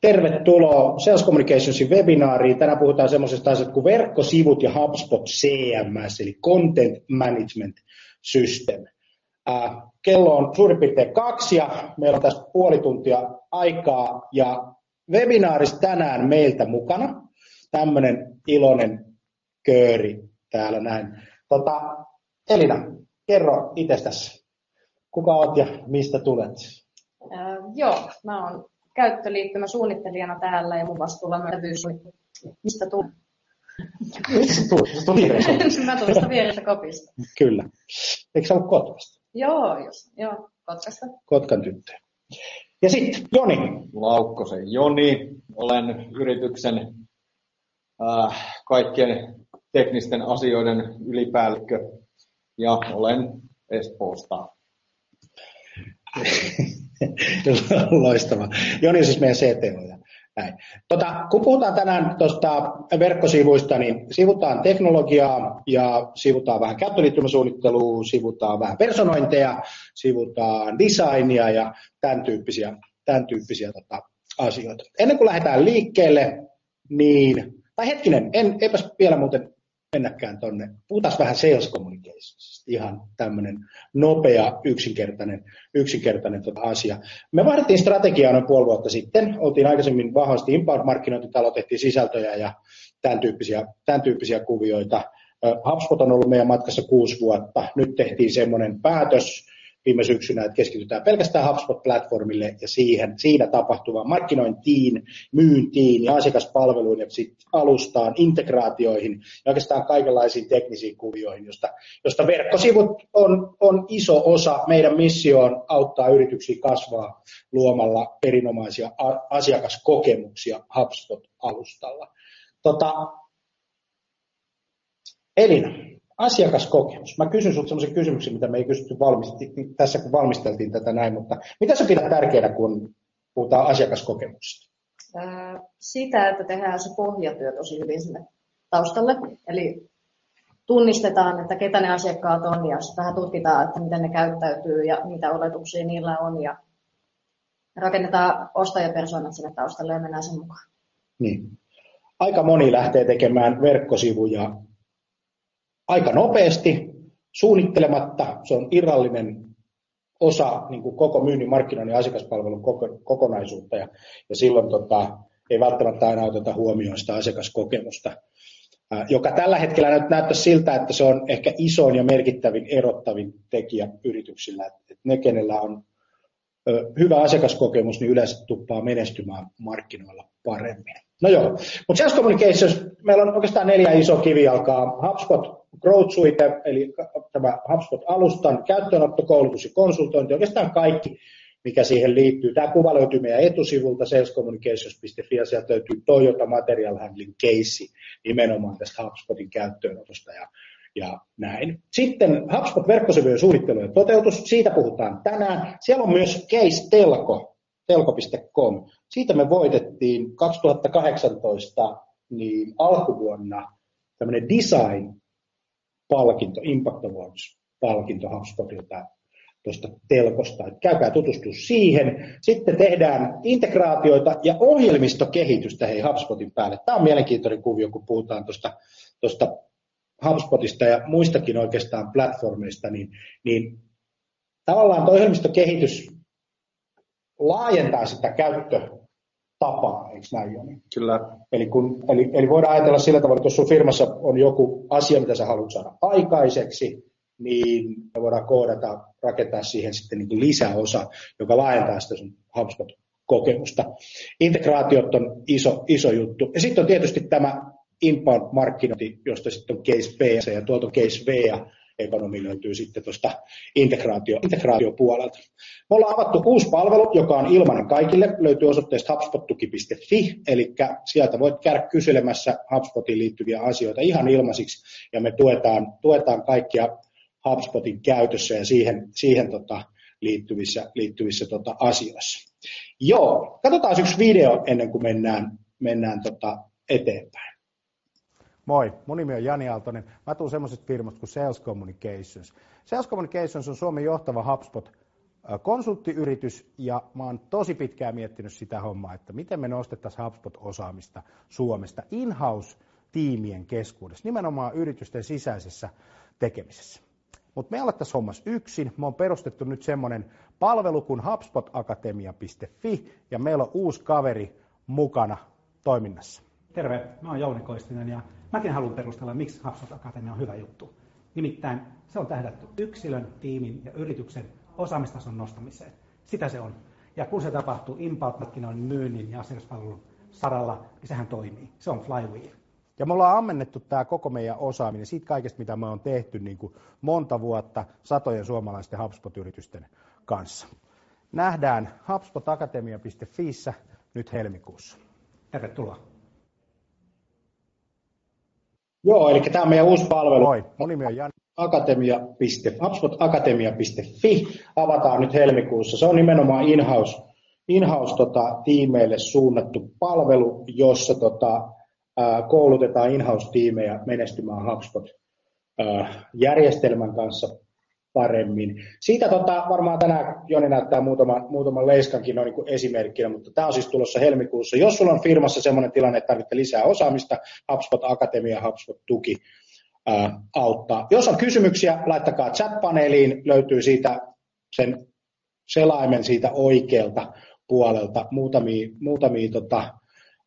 Tervetuloa Sales Communicationsin webinaariin. Tänään puhutaan semmoisesta asiasta kuin verkkosivut ja HubSpot CMS, eli Content Management System. Kello on suurin piirtein kaksi ja meillä on tässä puoli tuntia aikaa ja webinaarissa tänään meiltä mukana tämmöinen iloinen kööri täällä näin. Tota, Elina, kerro itsestäsi. Kuka olet ja mistä tulet? Äh, joo, mä oon käyttöliittymäsuunnittelijana täällä ja mun vastuulla on levyyssuunnittelu. Mistä tulee? Mistä tulee? Mä tulen sitä vierestä kopista. Kyllä. Eikö sä ollut Kotkasta? Joo, just, joo, Kotkasta. Kotkan tyttö. Ja sitten Joni. Laukkosen Joni. Olen yrityksen äh, kaikkien teknisten asioiden ylipäällikkö ja olen Espoosta. Loistava. Joni siis meidän CTO. Näin. Tota, kun puhutaan tänään tuosta verkkosivuista, niin sivutaan teknologiaa ja sivutaan vähän käyttöliittymäsuunnittelua, sivutaan vähän personointeja, sivutaan designia ja tämän tyyppisiä, tämän tyyppisiä tota, asioita. Ennen kuin lähdetään liikkeelle, niin, tai hetkinen, en, eipäs vielä muuten mennäkään tonne. Puhutaan vähän sales communications, ihan tämmöinen nopea, yksinkertainen, yksinkertainen tota asia. Me vaihdettiin strategiaa noin puoli vuotta sitten. Oltiin aikaisemmin vahvasti inbound-markkinointitalo, tehtiin sisältöjä ja tämän tyyppisiä, tämän tyyppisiä kuvioita. HubSpot on ollut meidän matkassa kuusi vuotta. Nyt tehtiin semmoinen päätös, viime syksynä, että keskitytään pelkästään HubSpot-platformille ja siihen, siinä tapahtuvaan markkinointiin, myyntiin ja asiakaspalveluun ja sit alustaan, integraatioihin ja oikeastaan kaikenlaisiin teknisiin kuvioihin, josta, josta verkkosivut on, on iso osa. Meidän missio on auttaa yrityksiä kasvaa luomalla erinomaisia asiakaskokemuksia HubSpot-alustalla. Tota, Elina, asiakaskokemus. Mä kysyn sinulta sellaisen kysymyksen, mitä me ei kysytty valmisti, tässä kun valmisteltiin tätä näin, mutta mitä sä pidät tärkeänä, kun puhutaan asiakaskokemuksesta? Sitä, että tehdään se pohjatyö tosi hyvin sinne taustalle. Eli tunnistetaan, että ketä ne asiakkaat on ja vähän tutkitaan, että miten ne käyttäytyy ja mitä oletuksia niillä on ja rakennetaan ostajapersoonat sinne taustalle ja mennään sen mukaan. Niin. Aika moni lähtee tekemään verkkosivuja aika nopeasti, suunnittelematta. Se on irrallinen osa niin kuin koko myynnin, markkinoinnin ja asiakaspalvelun kokonaisuutta ja, ja silloin tota, ei välttämättä aina oteta huomioon sitä asiakaskokemusta, joka tällä hetkellä nyt näyttää siltä, että se on ehkä isoin ja merkittävin erottavin tekijä yrityksillä. Että ne, kenellä on hyvä asiakaskokemus, niin yleensä tuppaa menestymään markkinoilla paremmin. No joo, mutta Sales Communications, meillä on oikeastaan neljä isoa kivijalkaa. HubSpot Growth Suite, eli tämä HubSpot-alustan käyttöönotto, koulutus ja konsultointi, oikeastaan kaikki, mikä siihen liittyy. Tämä kuva löytyy meidän etusivulta salescommunications.fi ja sieltä löytyy Toyota Material Handling Case nimenomaan tästä HubSpotin käyttöönotosta ja, ja näin. Sitten HubSpot-verkkosivujen suunnittelu ja toteutus, siitä puhutaan tänään. Siellä on myös Case Telko, telko.com. Siitä me voitettiin 2018 niin alkuvuonna tämmöinen design palkinto Impact Awards palkinto HubSpotilta tuosta telkosta. Et käykää tutustua siihen. Sitten tehdään integraatioita ja ohjelmistokehitystä hei HubSpotin päälle. Tämä on mielenkiintoinen kuvio, kun puhutaan tuosta, tuosta HubSpotista ja muistakin oikeastaan platformeista, niin, niin tavallaan tuo ohjelmistokehitys laajentaa sitä käyttötapaa, eikö näin Joni? Kyllä. Eli, kun, eli, eli voidaan ajatella sillä tavalla, että jos sun firmassa on joku asia, mitä sä haluat saada aikaiseksi, niin me voidaan koodata, rakentaa siihen sitten niin lisäosa, joka laajentaa sitä sun HubSpot-kokemusta. Integraatiot on iso, iso juttu. Ja sitten on tietysti tämä inbound-markkinointi, josta sitten on case B ja tuolta case V ja ekonomi löytyy sitten tuosta integraatio, integraatiopuolelta. Me ollaan avattu uusi palvelu, joka on ilmainen kaikille. Löytyy osoitteesta hubspottuki.fi, eli sieltä voit käydä kyselemässä HubSpotiin liittyviä asioita ihan ilmaisiksi, ja me tuetaan, tuetaan kaikkia HubSpotin käytössä ja siihen, siihen tota, liittyvissä, liittyvissä tota, asioissa. Joo, katsotaan yksi video ennen kuin mennään, mennään tota, eteenpäin. Moi, mun nimi on Jani Aaltonen. Mä tuun semmoisesta firmasta kuin Sales Communications. Sales Communications on Suomen johtava HubSpot konsulttiyritys ja mä oon tosi pitkään miettinyt sitä hommaa, että miten me nostettaisiin HubSpot-osaamista Suomesta in-house-tiimien keskuudessa, nimenomaan yritysten sisäisessä tekemisessä. Mutta me alettaisiin hommassa yksin. Me on perustettu nyt semmoinen palvelu kuin hubspotakatemia.fi ja meillä on uusi kaveri mukana toiminnassa. Terve, mä oon Jouni Koistinen ja mäkin haluan perustella, miksi HubSpot Akatemia on hyvä juttu. Nimittäin se on tähdätty yksilön, tiimin ja yrityksen osaamistason nostamiseen. Sitä se on. Ja kun se tapahtuu inbound-markkinoinnin, myynnin ja asiakaspalvelun saralla, niin sehän toimii. Se on flywheel. Ja me ollaan ammennettu tämä koko meidän osaaminen siitä kaikesta, mitä me on tehty niin kuin monta vuotta satojen suomalaisten HubSpot-yritysten kanssa. Nähdään hubspotakatemia.fiissä nyt helmikuussa. Tervetuloa. Joo, eli tämä on meidän uusi palvelu. Moi, mun nimi on Jan. Akatemia. HubSpot-akatemia.fi avataan nyt helmikuussa. Se on nimenomaan in-house, in-house tota, tiimeille suunnattu palvelu, jossa tota, koulutetaan in-house-tiimejä menestymään HubSpot-järjestelmän kanssa paremmin. Siitä tota, varmaan tänään Joni näyttää muutaman, muutaman leiskankin noin niin esimerkkinä, mutta tämä on siis tulossa helmikuussa. Jos sulla on firmassa sellainen tilanne, että tarvitsee lisää osaamista, HubSpot Akatemia, HubSpot Tuki ää, auttaa. Jos on kysymyksiä, laittakaa chat-paneeliin, löytyy siitä sen selaimen siitä oikealta puolelta muutamia, muutamia tota,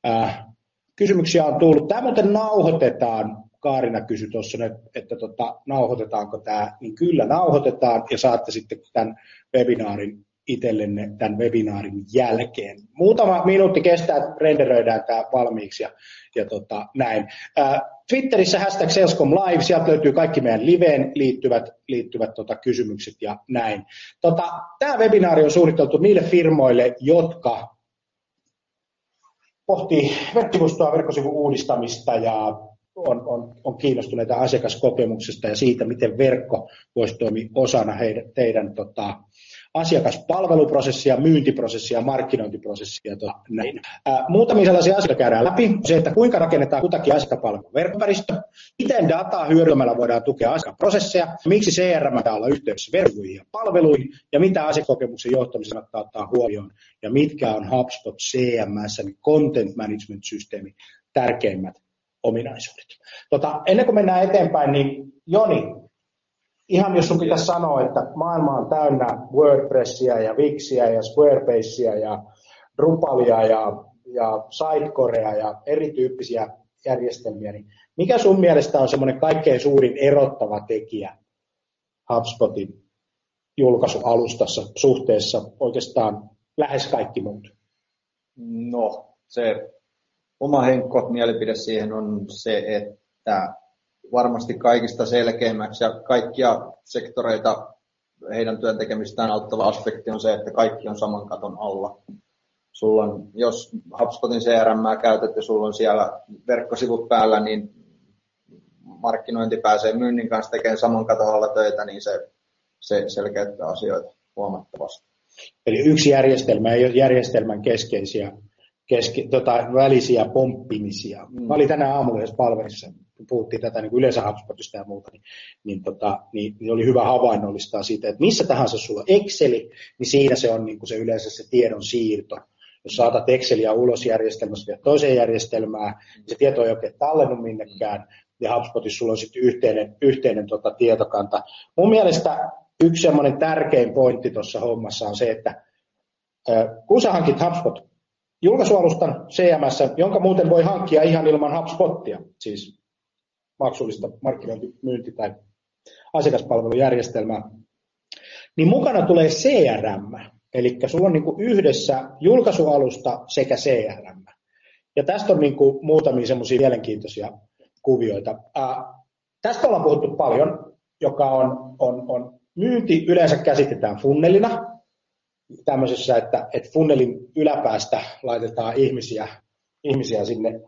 ää, kysymyksiä on tullut. Tämä muuten nauhoitetaan. Kaarina kysyi tuossa, että, että tota, nauhoitetaanko tämä, niin kyllä nauhoitetaan ja saatte sitten tämän webinaarin itsellenne tämän webinaarin jälkeen. Muutama minuutti kestää, että renderöidään tämä valmiiksi ja, ja tota, näin. Ää, Twitterissä hashtag Salescom Live, sieltä löytyy kaikki meidän liveen liittyvät, liittyvät tota, kysymykset ja näin. Tota, tämä webinaari on suunniteltu niille firmoille, jotka pohtii verkkosivustoa, verkkosivun uudistamista ja on, on, on kiinnostuneita asiakaskokemuksesta ja siitä, miten verkko voisi toimia osana heidän, teidän tota, asiakaspalveluprosessia, myyntiprosessia, markkinointiprosessia. Tota, näin. Ää, muutamia sellaisia asioita käydään läpi. Se, että kuinka rakennetaan kutakin asiakaspalvelun verkkopäristö, miten dataa hyödyntämällä voidaan tukea asiakasprosesseja, miksi CRM pitää olla yhteydessä verkkoihin ja palveluihin, ja mitä asiakokemuksen johtamisen kannattaa ottaa huomioon, ja mitkä on HubSpot CMS, Content Management Systeemi, tärkeimmät ominaisuudet. Tota, ennen kuin mennään eteenpäin, niin Joni, ihan jos sun pitäisi sanoa, että maailma on täynnä WordPressia ja Wixia ja Squarebasea ja Drupalia ja, ja Sitecorea ja erityyppisiä järjestelmiä, niin mikä sun mielestä on semmoinen kaikkein suurin erottava tekijä HubSpotin julkaisualustassa suhteessa oikeastaan lähes kaikki muut? No, se oma henkko mielipide siihen on se, että varmasti kaikista selkeimmäksi ja kaikkia sektoreita heidän työn tekemistään auttava aspekti on se, että kaikki on saman katon alla. Sulla on, jos HubSpotin CRM käytät ja sulla on siellä verkkosivut päällä, niin markkinointi pääsee myynnin kanssa tekemään saman katon alla töitä, niin se, se selkeyttää asioita huomattavasti. Eli yksi järjestelmä ei ole järjestelmän keskeisiä keski, tota, välisiä pomppimisia. Mm. Mä olin tänään aamulla yhdessä palvelissa, kun puhuttiin tätä niin yleensä HubSpotista ja muuta, niin, niin, tota, niin, niin, oli hyvä havainnollistaa siitä, että missä tahansa sulla on Exceli, niin siinä se on niin kuin se yleensä se tiedon siirto. Jos saatat Excelia ulos järjestelmästä ja toiseen järjestelmään, niin se tieto ei oikein tallennu minnekään, ja HubSpotissa sulla on sitten yhteinen, yhteinen tota, tietokanta. Mun mielestä yksi semmoinen tärkein pointti tuossa hommassa on se, että kun sä hankit HubSpot julkaisualustan CMS, jonka muuten voi hankkia ihan ilman HubSpotia, siis maksullista markkinointi, myynti- tai asiakaspalvelujärjestelmää, niin mukana tulee CRM, eli sulla on niin kuin yhdessä julkaisualusta sekä CRM. Ja tästä on niin kuin muutamia semmoisia mielenkiintoisia kuvioita. Ää, tästä ollaan puhuttu paljon, joka on, on, on myynti yleensä käsitetään funnelina, tämmöisessä, että, että funnelin yläpäästä laitetaan ihmisiä, ihmisiä sinne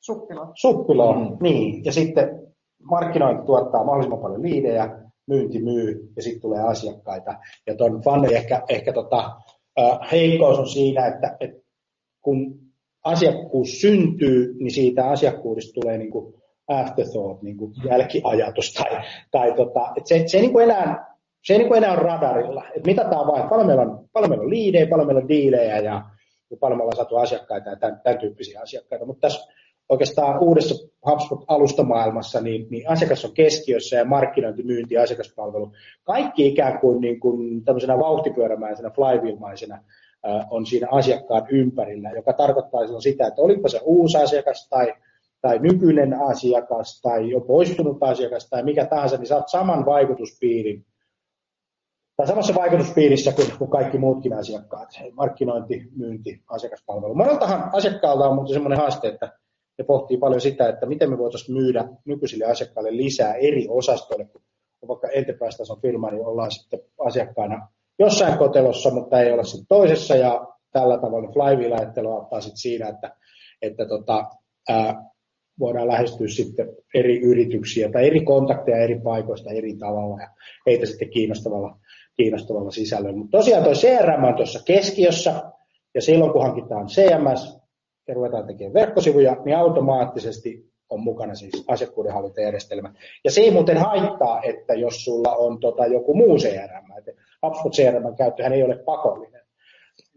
Suppiloon. Suppiloon, mm. niin. Ja sitten markkinointi tuottaa mahdollisimman paljon liidejä, myynti myy ja sitten tulee asiakkaita. Ja tuon funnelin ehkä, ehkä tota, heikkous on siinä, että, että kun asiakkuus syntyy, niin siitä asiakkuudesta tulee niin kuin afterthought, niin kuin jälkiajatus. Tai, tai tota, että se, se ei niin kuin enää se ei niin kuin enää ole radarilla. Et mitataan vain, paljon meillä on, paljon meillä on liidejä, paljon meillä on diilejä ja, ja paljon me ollaan saatu asiakkaita ja tämän, tämän tyyppisiä asiakkaita. Mutta tässä oikeastaan uudessa HubSpot-alustamaailmassa niin, niin asiakas on keskiössä ja markkinointi, myynti ja asiakaspalvelu. Kaikki ikään kuin, niin kuin tämmöisenä vauhtipyörämäisenä, flywheelmaisena on siinä asiakkaan ympärillä, joka tarkoittaa silloin sitä, että olipa se uusi asiakas tai, tai nykyinen asiakas tai jo poistunut asiakas tai mikä tahansa, niin saat saman vaikutuspiirin tai samassa vaikutuspiirissä kuin, kuin kaikki muutkin asiakkaat, markkinointi, myynti, asiakaspalvelu. Moneltahan asiakkaalta on muuten sellainen haaste, että ne pohtii paljon sitä, että miten me voitaisiin myydä nykyisille asiakkaille lisää eri osastoille, kun vaikka enterprise-tason firma, niin ollaan sitten asiakkaana jossain kotelossa, mutta ei olla sitten toisessa, ja tällä tavalla flywheel-ajattelu auttaa sitten siinä, että, että tota, ää, voidaan lähestyä sitten eri yrityksiä tai eri kontakteja eri paikoista eri tavalla. Ja heitä sitten kiinnostavalla kiinnostavalla sisällöllä. Mutta tosiaan tuo CRM on tuossa keskiössä, ja silloin kun hankitaan CMS ja ruvetaan tekemään verkkosivuja, niin automaattisesti on mukana siis asiakkuudenhallintajärjestelmä. Ja se ei muuten haittaa, että jos sulla on tota joku muu CRM, että HubSpot CRM käyttöhän ei ole pakollinen.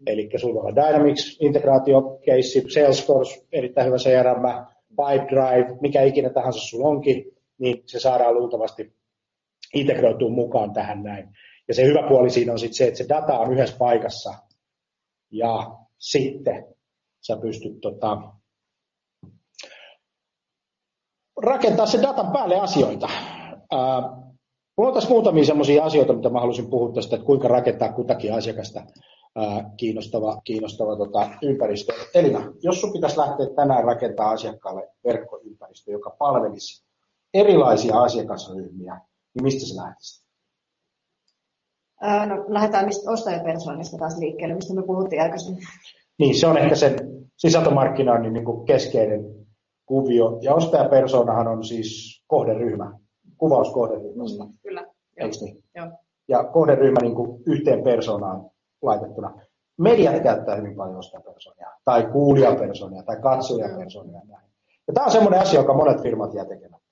Eli sulla on Dynamics, integraatiokeissi, Salesforce, erittäin hyvä CRM, Pipedrive, mikä ikinä tahansa sulla onkin, niin se saadaan luultavasti integroitua mukaan tähän näin. Ja se hyvä puoli siinä on sitten se, että se data on yhdessä paikassa ja sitten sä pystyt tota, rakentaa se datan päälle asioita. Ää, mulla on tässä muutamia sellaisia asioita, mitä mä haluaisin puhua tästä, että kuinka rakentaa kutakin asiakasta ää, kiinnostava, kiinnostava tota, ympäristö. Elina, jos sun pitäisi lähteä tänään rakentaa asiakkaalle verkkoympäristö, joka palvelisi erilaisia asiakasryhmiä, niin mistä se lähtisi? No, lähdetään mistä ostajapersoonista taas liikkeelle, mistä me puhuttiin aikaisemmin. Niin, se on ehkä sen sisältömarkkinoinnin niin kuin keskeinen kuvio. Ja ostajapersoonahan on siis kohderyhmä, kuvaus kohderyhmästä. Mm, kyllä. Eikö niin? Joo. Ja kohderyhmä niin kuin yhteen persoonaan laitettuna. Mediat käyttää hyvin paljon ostajapersoonia, tai kuulijapersoonia, tai katsojapersoonia. Ja tämä on semmoinen asia, joka monet firmat jää tekemään.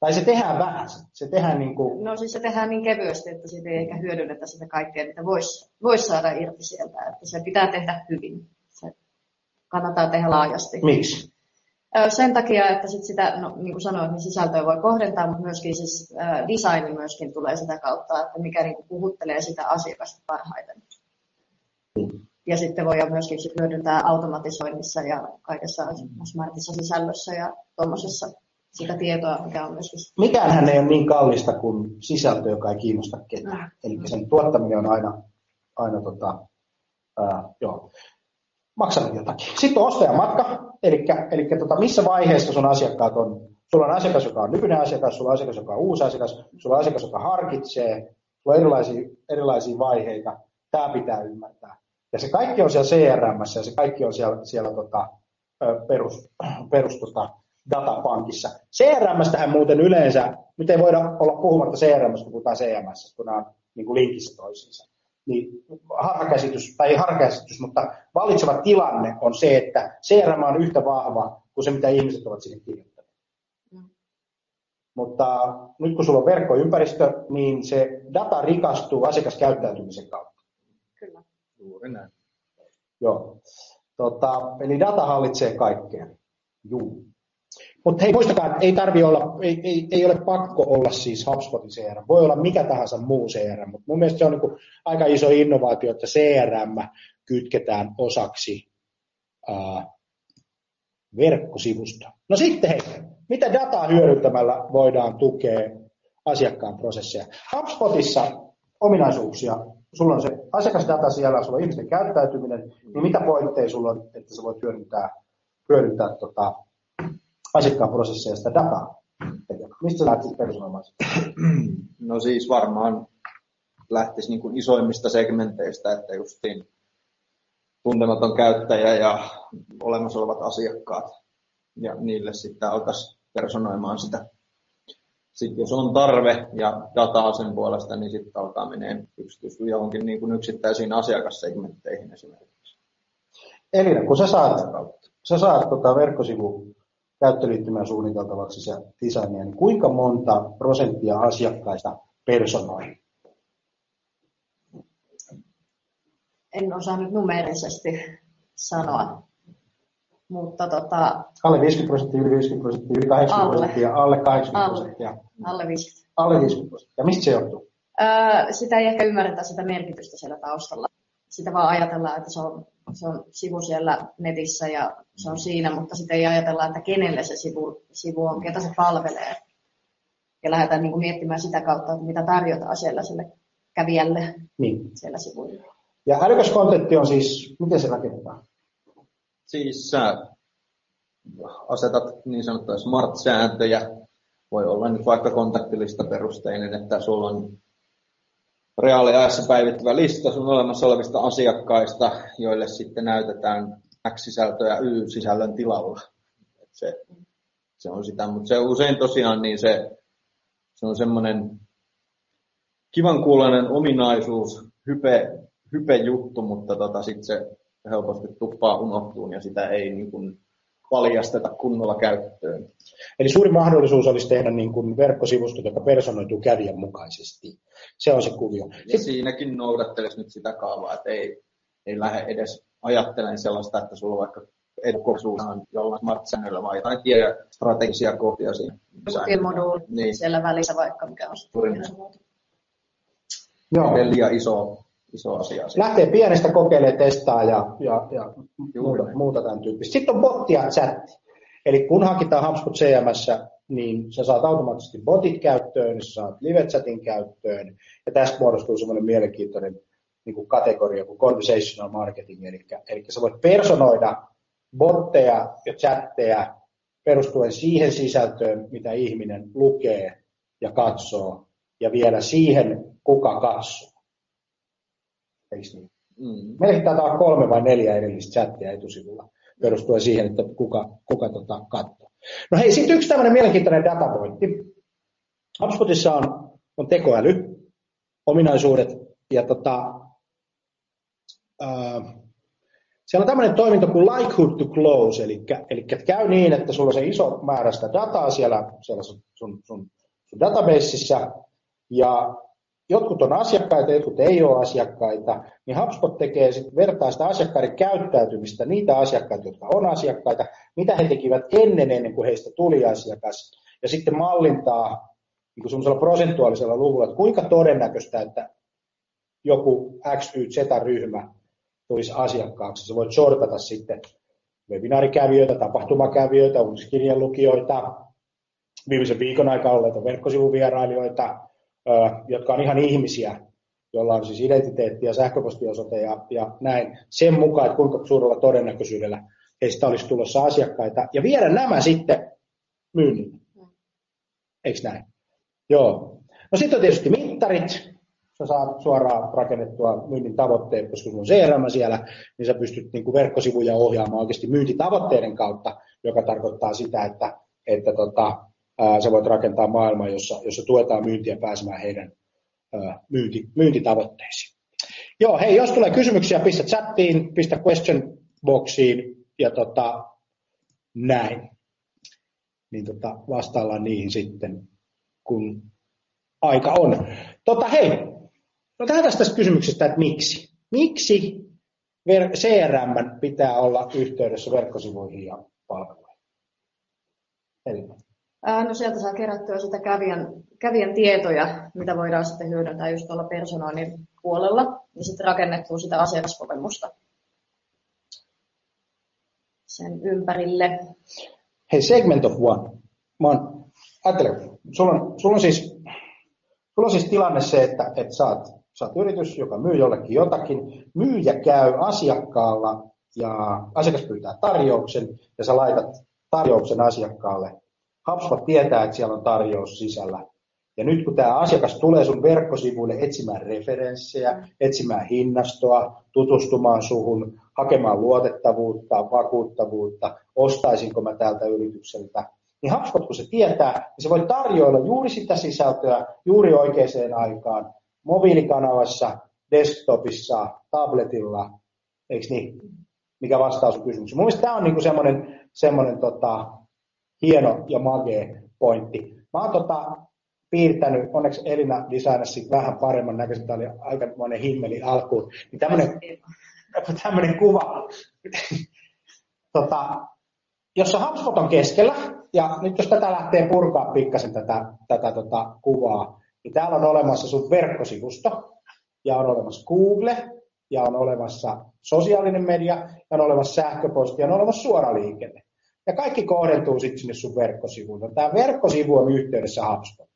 Tai se tehdään vähän. Se tehdään niin kuin... No siis se tehdään niin kevyesti, että siitä ei ehkä hyödynnetä sitä kaikkea, mitä voisi vois saada irti sieltä. Että se pitää tehdä hyvin. Se kannattaa tehdä laajasti. Miksi? Sen takia, että sit sitä, no, niin kuin sanoin, niin sisältöä voi kohdentaa, mutta myöskin siis, äh, design myöskin tulee sitä kautta, että mikä niin kuin puhuttelee sitä asiakasta parhaiten. Mm. Ja sitten voi myöskin sit hyödyntää automatisoinnissa ja kaikessa smartissa sisällössä ja tuommoisessa sitä tietoa, mikä on myöskin... Mikäänhän ei ole niin kallista kuin sisältö, joka ei kiinnosta ketään. Mm. Eli sen tuottaminen on aina, aina tota, ää, joo, maksanut jotakin. Sitten on ostajamatka, eli, eli tota, missä vaiheessa sun asiakkaat on. Sulla on asiakas, joka on nykyinen asiakas, sulla on asiakas, joka on uusi asiakas, sulla on asiakas, joka harkitsee, sulla on erilaisia, erilaisia vaiheita. Tämä pitää ymmärtää. Ja se kaikki on siellä CRM ja se kaikki on siellä, siellä tota, perus, perus tota, datapankissa. CRMstähän muuten yleensä, nyt ei voida olla puhumatta CRMstä, kun puhutaan CMS, kun nämä on niin kuin linkissä toisiinsa. niin harhakäsitys, tai ei harhakäsitys, mutta valitseva tilanne on se, että CRM on yhtä vahva kuin se, mitä ihmiset ovat sinne kirjoittaneet. Mm. Mutta nyt kun sulla on verkkoympäristö, niin se data rikastuu asiakaskäyttäytymisen kautta. Kyllä. Juuri näin. Joo. Tota, eli data hallitsee kaikkea. Juu. Mutta hei, muistakaa, ei tarvi olla, ei, ei, ei, ole pakko olla siis HubSpotin CRM. Voi olla mikä tahansa muu CRM, mutta mun mielestä se on niin aika iso innovaatio, että CRM kytketään osaksi ää, verkkosivusta. No sitten hei, mitä dataa hyödyntämällä voidaan tukea asiakkaan prosesseja? HubSpotissa ominaisuuksia. Sulla on se asiakasdata siellä, sulla on ihmisten käyttäytyminen, niin mitä pointteja sulla on, että sä voit hyödyntää, hyödyntää tota, asiakkaan prosesseja sitä dataa? Mistä sä lähtisit personoimaan No siis varmaan lähtisi niin kuin isoimmista segmenteistä, että justiin tuntematon käyttäjä ja olemassa olevat asiakkaat ja niille sitten alkaisi personoimaan sitä. Sitten jos on tarve ja dataa sen puolesta, niin sitten alkaa menee yksityis johonkin niin kuin yksittäisiin asiakassegmentteihin esimerkiksi. Eli kun sä saat, sä saat tota verkkosivu käyttöliittymää suunniteltavaksi ja designia, niin kuinka monta prosenttia asiakkaista personoi? En osaa nyt numerisesti sanoa, mutta tota... Alle 50 prosenttia, yli 50 prosenttia, yli 80 alle. prosenttia, alle 80 prosenttia. Alle, alle 50. Alle 50 prosenttia. Mistä se johtuu? Öö, sitä ei ehkä ymmärretä sitä merkitystä siellä taustalla. Sitä vaan ajatellaan, että se on se on sivu siellä netissä ja se on siinä, mutta sitten ei ajatella, että kenelle se sivu, sivu on, ketä se palvelee. Ja lähdetään niin kuin miettimään sitä kautta, että mitä tarjotaan siellä sille kävijälle niin. siellä sivuilla. Ja älykäs kontentti on siis, miten se rakennetaan? Siis sä asetat niin sanottuja smart-sääntöjä. Voi olla nyt vaikka kontaktilista perusteinen, että sulla on reaaliajassa päivittävä lista sun olemassa olevista asiakkaista, joille sitten näytetään X-sisältöä Y-sisällön tilalla. se, se on sitä, mutta se usein tosiaan niin se, se on semmoinen kivan kuuloinen ominaisuus, hype, hype juttu, mutta tota, sitten se helposti tuppaa unohtuun ja sitä ei niin kuin valjasteta kunnolla käyttöön. Eli suuri mahdollisuus olisi tehdä niin kuin verkkosivustot, joka personoituu kävijän mukaisesti. Se on se kuvio. Ja Sitten... siinäkin noudattelisi nyt sitä kaavaa, että ei, ei lähde edes ajattelemaan sellaista, että sulla on vaikka edukosuus on jollain smart vai jotain tie strategisia kohtia siinä. Moduuli niin. siellä välissä vaikka, mikä on Joo. liian iso iso asia. Lähtee pienestä kokeilemaan, testaa ja, ja, ja muuta, muuta tämän tyyppistä. Sitten on botti ja chatti. Eli kun hankitaan HubSpot CMS, niin sä saat automaattisesti botit käyttöön, sä saat live chatin käyttöön, ja tästä muodostuu semmoinen mielenkiintoinen niin kuin kategoria kuin conversational marketing, eli, eli sä voit personoida botteja ja chatteja perustuen siihen sisältöön, mitä ihminen lukee ja katsoo, ja vielä siihen, kuka katsoo. Eikö niin? Mm. Meillä taitaa olla kolme vai neljä erillistä chattia etusivulla perustuen siihen, että kuka, kuka tota katsoo. No hei, sitten yksi tämmöinen mielenkiintoinen datapointti. HubSpotissa on, on tekoäly, ominaisuudet ja tota, äh, siellä on tämmöinen toiminto kuin likelihood to close, eli, eli käy niin, että sulla on se iso määrä sitä dataa siellä, siellä sun, sun, sun, sun databaseissa, ja jotkut on asiakkaita, jotkut ei ole asiakkaita, niin HubSpot tekee sit vertaa sitä asiakkaiden käyttäytymistä, niitä asiakkaita, jotka on asiakkaita, mitä he tekivät ennen, ennen kuin heistä tuli asiakas, ja sitten mallintaa niin semmoisella prosentuaalisella luvulla, että kuinka todennäköistä, että joku X, Y, Z-ryhmä tulisi asiakkaaksi. Se voit sortata sitten webinaarikävijöitä, tapahtumakävijöitä, uutiskirjan lukijoita, viimeisen viikon aikana olleita verkkosivuvierailijoita, jotka on ihan ihmisiä, jolla on siis identiteetti ja sähköpostiosoite ja, ja näin, sen mukaan, että kuinka suurella todennäköisyydellä heistä olisi tulossa asiakkaita, ja viedä nämä sitten myynnin. Eikö näin? Joo. No sitten on tietysti mittarit. Sä saat suoraan rakennettua myynnin tavoitteet, koska sulla on CRM siellä, niin sä pystyt niin kuin verkkosivuja ohjaamaan oikeasti myyntitavoitteiden kautta, joka tarkoittaa sitä, että, että tota, sä voit rakentaa maailmaa, jossa, jossa tuetaan myyntiä pääsemään heidän myynti, myyntitavoitteisiin. Joo, hei, jos tulee kysymyksiä, pistä chattiin, pistä question boxiin ja tota, näin. Niin tota, vastaillaan niihin sitten, kun aika on. Tota, hei, no lähdetään tästä kysymyksestä, että miksi? Miksi CRM pitää olla yhteydessä verkkosivuihin ja palveluihin? Elina. No sieltä saa kerättyä sitä kävijän, kävijän tietoja, mitä voidaan sitten hyödyntää just tuolla personoinnin puolella, ja sitten rakennettua sitä asiakaskokemusta sen ympärille. Hei, segment of one. Mä oon, ajattele, sulla on, sulla on, siis, sulla on siis tilanne se, että, että sä, oot, sä oot yritys, joka myy jollekin jotakin. Myyjä käy asiakkaalla ja asiakas pyytää tarjouksen ja sä laitat tarjouksen asiakkaalle HubSpot tietää, että siellä on tarjous sisällä. Ja nyt kun tämä asiakas tulee sun verkkosivuille etsimään referenssejä, etsimään hinnastoa, tutustumaan suhun, hakemaan luotettavuutta, vakuuttavuutta, ostaisinko mä täältä yritykseltä, niin HubSpot kun se tietää, niin se voi tarjoilla juuri sitä sisältöä juuri oikeaan aikaan, mobiilikanavassa, desktopissa, tabletilla, eikö niin? Mikä vastaus on kysymykseen. Mun mielestä tämä on niinku semmoinen, semmoinen tota, hieno ja magee pointti. Mä oon tota, piirtänyt, onneksi Elina designasi vähän paremman näköisen, tämä oli aikamoinen himmeli alkuun, niin tämmöinen, tämmöinen kuva, tota, jossa HubSpot on keskellä, ja nyt jos tätä lähtee purkaa pikkasen tätä, tätä tota, kuvaa, niin täällä on olemassa sun verkkosivusto, ja on olemassa Google, ja on olemassa sosiaalinen media, ja on olemassa sähköposti, ja on olemassa suoraliikenne. Ja kaikki kohdentuu sitten sinne sun verkkosivuille. Tämä verkkosivu on yhteydessä HubSpot,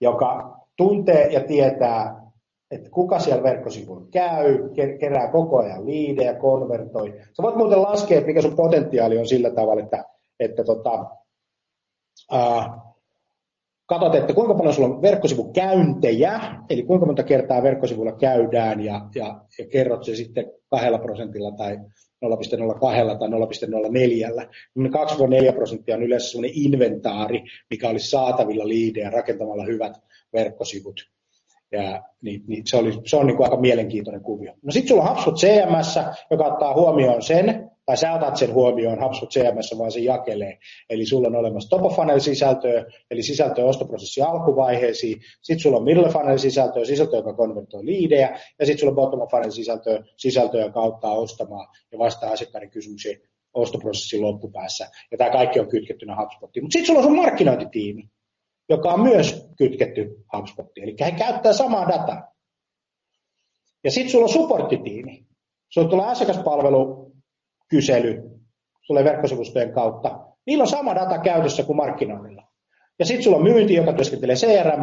joka tuntee ja tietää, että kuka siellä verkkosivuilla käy, kerää koko ajan liidejä, konvertoi. Sä voit muuten laskea, että mikä sun potentiaali on sillä tavalla, että, että tota, ää, katsot, että kuinka paljon sulla on verkkosivukäyntejä, eli kuinka monta kertaa verkkosivulla käydään ja, ja, ja kerrot se sitten kahdella prosentilla tai 0,02 tai 0,04. 2-4 prosenttia on yleensä sellainen inventaari, mikä olisi saatavilla liidejä rakentamalla hyvät verkkosivut. Ja, niin, niin se, oli, se on niin kuin aika mielenkiintoinen kuvio. No sitten sulla on HubSpot CMS, joka ottaa huomioon sen, tai sä otat sen huomioon HubSpot CMS, vaan se jakelee. Eli sulla on olemassa top of funnel sisältöä, eli sisältöä ostoprosessi alkuvaiheisiin. Sitten sulla on middle funnel sisältöä, sisältöä, joka konvertoi liidejä. Ja sitten sulla on bottom of funnel sisältöä, joka auttaa ostamaan ja vastaa asiakkaiden kysymyksiin ostoprosessin loppupäässä. Ja tämä kaikki on kytkettynä HubSpotiin. Mutta sitten sulla on sun markkinointitiimi, joka on myös kytketty HubSpotiin. Eli he käyttää samaa dataa. Ja sitten sulla on supporttitiimi. Sulla tulee asiakaspalvelu kysely tulee verkkosivustojen kautta. Niillä on sama data käytössä kuin markkinoinnilla. Ja sitten sulla on myynti, joka työskentelee crm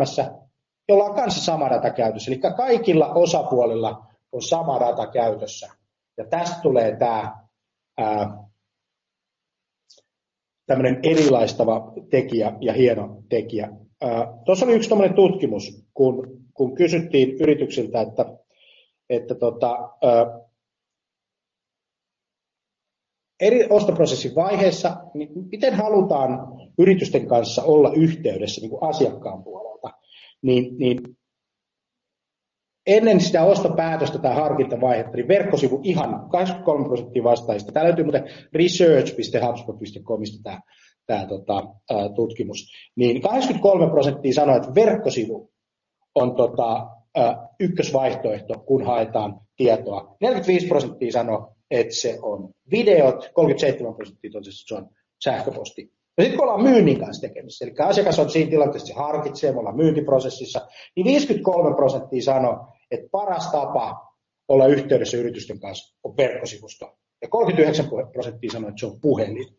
jolla on kanssa sama data käytössä. Eli kaikilla osapuolilla on sama data käytössä. Ja tästä tulee tämä tämmöinen erilaistava tekijä ja hieno tekijä. Tuossa oli yksi tämmöinen tutkimus, kun, kun kysyttiin yrityksiltä, että, että tota, eri ostoprosessin vaiheessa, niin miten halutaan yritysten kanssa olla yhteydessä niin kuin asiakkaan puolelta, niin, niin ennen sitä ostopäätöstä tai harkintavaihetta, niin verkkosivu ihan 83 prosenttia vastaajista. Tämä löytyy muuten research.hubspot.comista tämä, tämä tota, tutkimus. Niin 83 prosenttia sanoo, että verkkosivu on tota, ykkösvaihtoehto, kun haetaan tietoa. 45 prosenttia sanoo, että se on videot, 37 prosenttia totesi, että se on sähköposti. Ja sitten kun ollaan myynnin kanssa tekemisissä, eli asiakas on siinä tilanteessa, että se harkitsee, me ollaan myyntiprosessissa, niin 53 prosenttia sanoo, että paras tapa olla yhteydessä yritysten kanssa on verkkosivusto. Ja 39 prosenttia sanoo, että se on puhelin.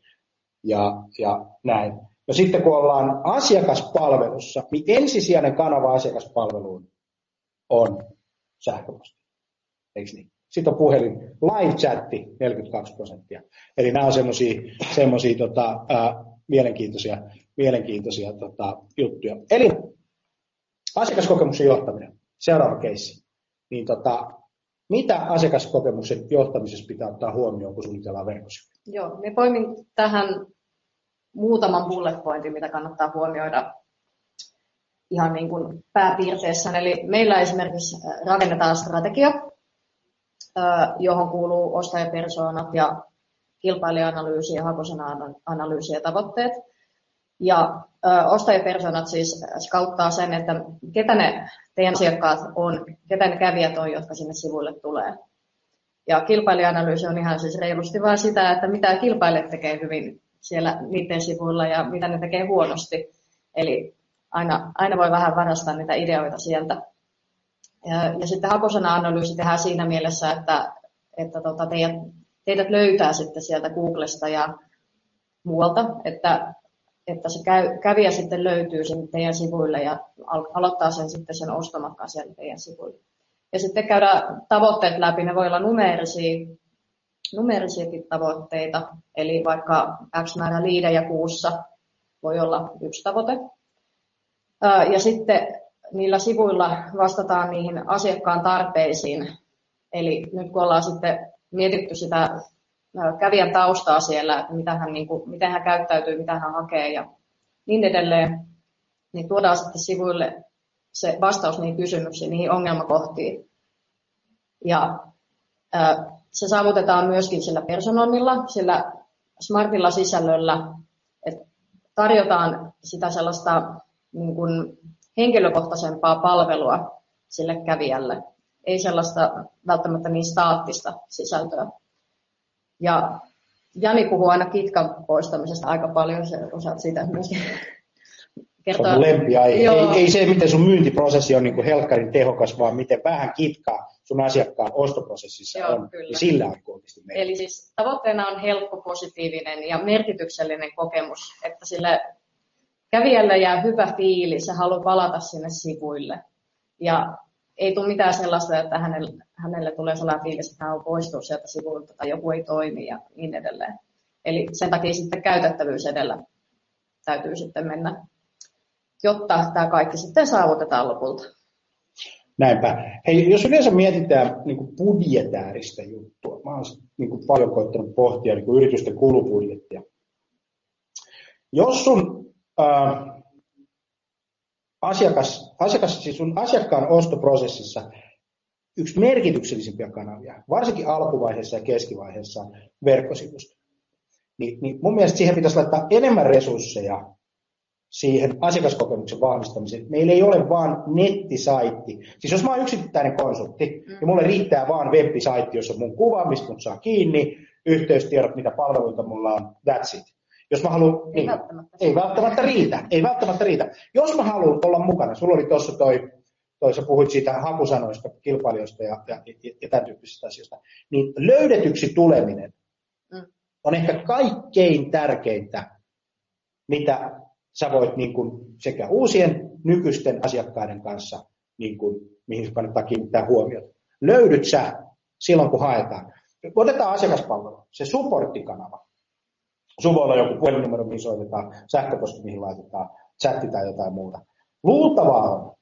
Ja, ja näin. No sitten kun ollaan asiakaspalvelussa, niin ensisijainen kanava asiakaspalveluun on sähköposti. Eikö niin? Sitten on puhelin, live chatti 42 prosenttia. Eli nämä on semmoisia tota, mielenkiintoisia, mielenkiintoisia tota, juttuja. Eli asiakaskokemuksen johtaminen, seuraava keissi. Niin tota, mitä asiakaskokemuksen johtamisessa pitää ottaa huomioon, kun suunnitellaan verkkosivuja? Joo, me poimin tähän muutaman bullet pointin, mitä kannattaa huomioida. ihan niin kuin pääpiirteessä. Eli meillä esimerkiksi rakennetaan strategia, johon kuuluu ostajapersoonat ja kilpailija-analyysi ja hakusana-analyysi ja tavoitteet. Ja ostajapersonat siis skauttaa sen, että ketä ne teidän asiakkaat on, ketä ne kävijät on, jotka sinne sivuille tulee. Ja kilpailija-analyysi on ihan siis reilusti vaan sitä, että mitä kilpailijat tekee hyvin siellä niiden sivuilla ja mitä ne tekee huonosti. Eli aina, aina voi vähän varastaa niitä ideoita sieltä. Ja, sitten hakusana-analyysi tehdään siinä mielessä, että, että tota teidät, teidät löytää sitten sieltä Googlesta ja muualta, että, että se käy, kävijä sitten löytyy sinne teidän sivuille ja aloittaa sen sitten sen ostomatkan sieltä teidän sivuille. Ja sitten käydään tavoitteet läpi, ne voi olla numeerisia, numeerisiakin tavoitteita, eli vaikka X määrä liidejä kuussa voi olla yksi tavoite. Ja sitten niillä sivuilla vastataan niihin asiakkaan tarpeisiin. Eli nyt kun ollaan sitten mietitty sitä kävijän taustaa siellä, että mitä hän, niin kuin, miten hän käyttäytyy, mitä hän hakee ja niin edelleen, niin tuodaan sitten sivuille se vastaus niihin kysymyksiin, niihin ongelmakohtiin. Ja se saavutetaan myöskin sillä personoinnilla, sillä smartilla sisällöllä, että tarjotaan sitä sellaista niin kuin henkilökohtaisempaa palvelua sille kävijälle. Ei sellaista välttämättä niin staattista sisältöä. Ja Jani puhuu aina kitkan poistamisesta aika paljon, se osaat siitä myöskin kertoa. Se on lempiaihe. Ei, ei, se, miten sun myyntiprosessi on niin kuin helkkarin tehokas, vaan miten vähän kitkaa sun asiakkaan ostoprosessissa Joo, on. Kyllä. Ja sillä on kuitenkin Eli siis tavoitteena on helppo, positiivinen ja merkityksellinen kokemus, että sille kävijälle jää hyvä fiilis ja haluaa palata sinne sivuille. Ja ei tule mitään sellaista, että hänelle, hänelle tulee sellainen fiilis, että hän on poistunut sieltä sivuilta tai joku ei toimi ja niin edelleen. Eli sen takia sitten käytettävyys edellä täytyy sitten mennä, jotta tämä kaikki sitten saavutetaan lopulta. Näinpä. Hei, jos yleensä mietitään niin budjetääristä juttua, mä oon niin paljon koittanut pohtia niin yritysten kulubudjettia. Jos sun ää, asiakas, asiakas, siis sun asiakkaan ostoprosessissa yksi merkityksellisimpiä kanavia, varsinkin alkuvaiheessa ja keskivaiheessa verkkosivusto. Niin, niin mun mielestä siihen pitäisi laittaa enemmän resursseja siihen asiakaskokemuksen vahvistamiseen. Meillä ei ole vaan nettisaitti. Siis jos mä oon yksittäinen konsultti, mm. niin mulle riittää vaan web-saitti, jossa on mun kuva, mistä mun saa kiinni, yhteystiedot, mitä palveluita mulla on, that's it. Jos mä haluan, ei, niin, välttämättä. ei välttämättä riitä. Ei välttämättä riitä. Jos mä haluan olla mukana, sulla oli tuossa toi, toi, sä puhuit siitä hakusanoista, kilpailijoista ja, ja, ja, ja tämän tyyppisistä asioista, niin löydetyksi tuleminen mm. on ehkä kaikkein tärkeintä, mitä sä voit niin kuin sekä uusien nykyisten asiakkaiden kanssa, niin kuin, mihin kannattaa kiinnittää huomiota. Löydyt sä silloin, kun haetaan. Otetaan asiakaspalvelu, se supporttikanava. Sun voi olla joku puhelinnumero, mihin soitetaan, sähköposti, mihin laitetaan, chatti tai jotain muuta. Luultavaa on.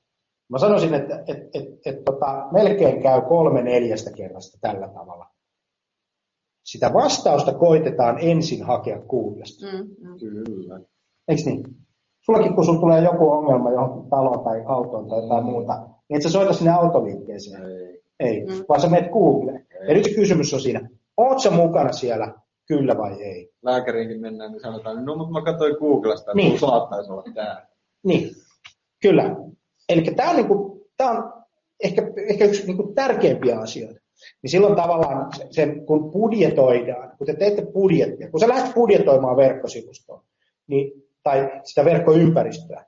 Mä sanoisin, että et, et, et, tota, melkein käy kolme neljästä kerrasta tällä tavalla. Sitä vastausta koitetaan ensin hakea Googlesta. Mm, mm. Kyllä. Eikö niin? Sullakin, kun sulla tulee joku ongelma johonkin taloon tai autoon tai jotain mm. muuta, niin et sä soita sinne autoliikkeeseen. Ei. Ei, mm. vaan sä menet Googleen. Ja nyt se kysymys on siinä, oot sä mukana siellä kyllä vai ei. Lääkäriinkin mennään, niin sanotaan, no mutta mä katsoin Googlesta, että niin. saattaisi olla tämä. Niin, kyllä. Eli tämä on, niinku, tää on ehkä, ehkä yksi niinku tärkeimpiä asioita. Niin silloin tavallaan sen, kun budjetoidaan, kun te teette budjettia, kun sä lähdet budjetoimaan verkkosivustoa, niin, tai sitä verkkoympäristöä,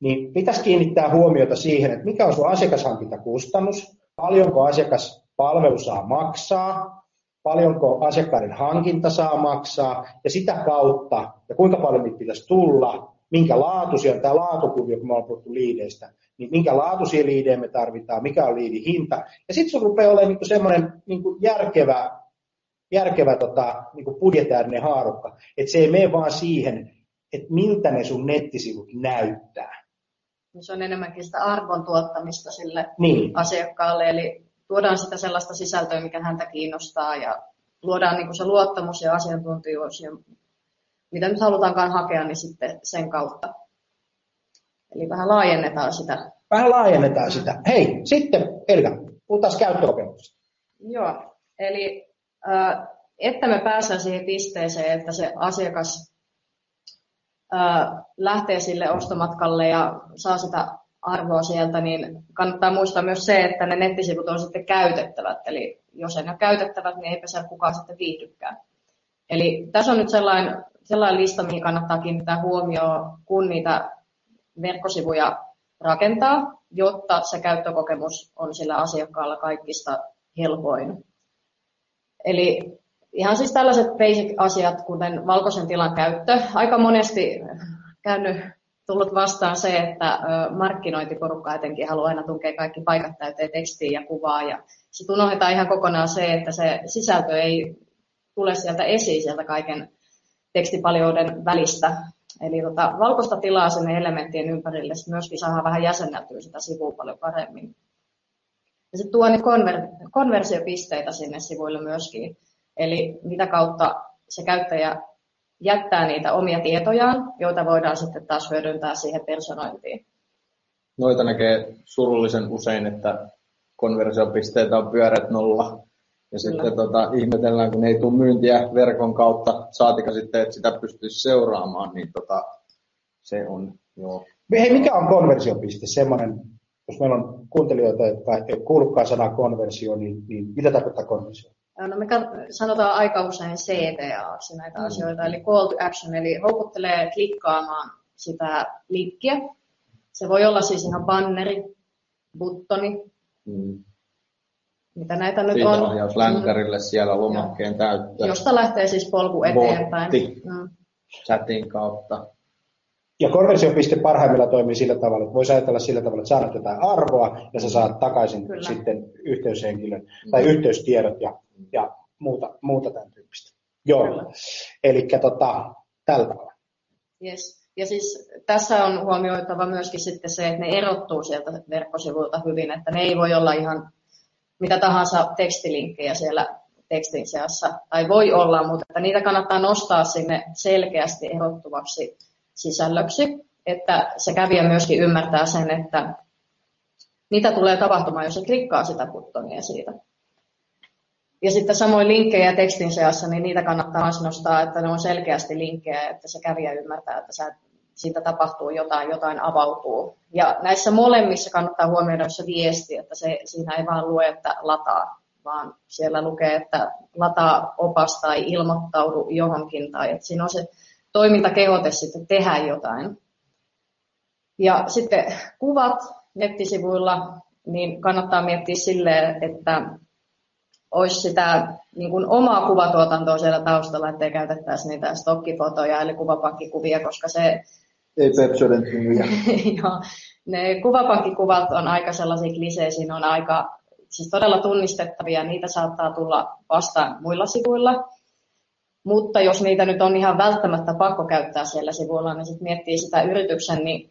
niin pitäisi kiinnittää huomiota siihen, että mikä on sun asiakashankintakustannus, paljonko asiakaspalvelu saa maksaa, paljonko asiakkaiden hankinta saa maksaa ja sitä kautta, ja kuinka paljon niitä pitäisi tulla, minkä laatuisia tämä laatukuvio, kun me ollaan puhuttu liideistä, niin minkä laatuisia liidejä me tarvitaan, mikä on liidin hinta. Ja sitten se rupeaa olemaan niin semmoinen niin järkevä, järkevä tota, niin budjetäärinen haarukka, että se ei mene vaan siihen, että miltä ne sun nettisivut näyttää. Se on enemmänkin sitä arvon tuottamista sille niin. asiakkaalle, eli tuodaan sitä sellaista sisältöä, mikä häntä kiinnostaa ja luodaan niin kuin se luottamus ja asiantuntijuus ja mitä nyt halutaankaan hakea, niin sitten sen kautta. Eli vähän laajennetaan sitä. Vähän laajennetaan sitä. Hei, sitten Elga, puhutaan käyttökokemuksesta. Joo, eli äh, että me päästään siihen pisteeseen, että se asiakas äh, lähtee sille ostomatkalle ja saa sitä arvoa sieltä, niin kannattaa muistaa myös se, että ne nettisivut on sitten käytettävät. Eli jos ei ne ole käytettävät, niin eipä siellä kukaan sitten viihdykään. Eli tässä on nyt sellainen, sellainen lista, mihin kannattaa kiinnittää huomioon, kun niitä verkkosivuja rakentaa, jotta se käyttökokemus on sillä asiakkaalla kaikista helpoin. Eli ihan siis tällaiset basic-asiat, kuten valkoisen tilan käyttö. Aika monesti käynyt tullut vastaan se, että markkinointiporukka etenkin haluaa aina tunkea kaikki paikat täyteen tekstiin ja kuvaa. Ja sitten unohdetaan ihan kokonaan se, että se sisältö ei tule sieltä esiin sieltä kaiken tekstipaljouden välistä. Eli tota, valkoista tilaa sinne elementtien ympärille myöskin saadaan vähän jäsenneltyä sitä sivua paljon paremmin. Ja sitten tuo niitä konver- konversiopisteitä sinne sivuille myöskin. Eli mitä kautta se käyttäjä jättää niitä omia tietojaan, joita voidaan sitten taas hyödyntää siihen personointiin. Noita näkee surullisen usein, että konversiopisteitä on pyörät nolla. Ja sitten tota, ihmetellään, kun ei tule myyntiä verkon kautta, saatika sitten, että sitä pystyisi seuraamaan, niin tota, se on joo. Hei, mikä on konversiopiste? Semmoinen, jos meillä on kuuntelijoita, jotka ei kuullutkaan sanaa konversio, niin, niin mitä tarkoittaa konversio? No me sanotaan aika usein CTA näitä mm. asioita, eli call to action, eli houkuttelee klikkaamaan sitä linkkiä. Se voi olla siis ihan banneri, buttoni, mm. mitä näitä nyt on. ohjaus länkkärille mm. siellä lomakkeen täyttää. Josta lähtee siis polku eteenpäin. Botti, mm. chatin kautta. Ja konversiopiste parhaimmillaan toimii sillä tavalla, että voisi ajatella sillä tavalla, että saat jotain arvoa ja sä saat takaisin Kyllä. sitten yhteyshenkilön mm. tai yhteystiedot ja ja muuta, muuta tämän tyyppistä. Joo, eli tota, tällä tavalla. Yes. Ja siis tässä on huomioitava myöskin sitten se, että ne erottuu sieltä verkkosivuilta hyvin, että ne ei voi olla ihan mitä tahansa tekstilinkkejä siellä tekstin seassa, tai voi olla, mutta että niitä kannattaa nostaa sinne selkeästi erottuvaksi sisällöksi, että se kävijä myöskin ymmärtää sen, että mitä tulee tapahtumaan, jos se klikkaa sitä buttonia siitä. Ja sitten samoin linkkejä tekstin seassa, niin niitä kannattaa myös nostaa, että ne on selkeästi linkkejä, että se kävijä ymmärtää, että sä, siitä tapahtuu jotain, jotain avautuu. Ja näissä molemmissa kannattaa huomioida se viesti, että se, siinä ei vaan lue, että lataa, vaan siellä lukee, että lataa opas tai ilmoittaudu johonkin, tai että siinä on se toimintakehote sitten tehdä jotain. Ja sitten kuvat nettisivuilla, niin kannattaa miettiä silleen, että olisi sitä niin kuin omaa kuvatuotantoa siellä taustalla, ettei käytettäisi niitä stokkifotoja eli kuvapankkikuvia, koska se... Ei Joo, ne kuvapankkikuvat on aika sellaisia klisejä, siinä on aika siis todella tunnistettavia, niitä saattaa tulla vastaan muilla sivuilla. Mutta jos niitä nyt on ihan välttämättä pakko käyttää siellä sivuilla, niin sitten miettii sitä yrityksen niin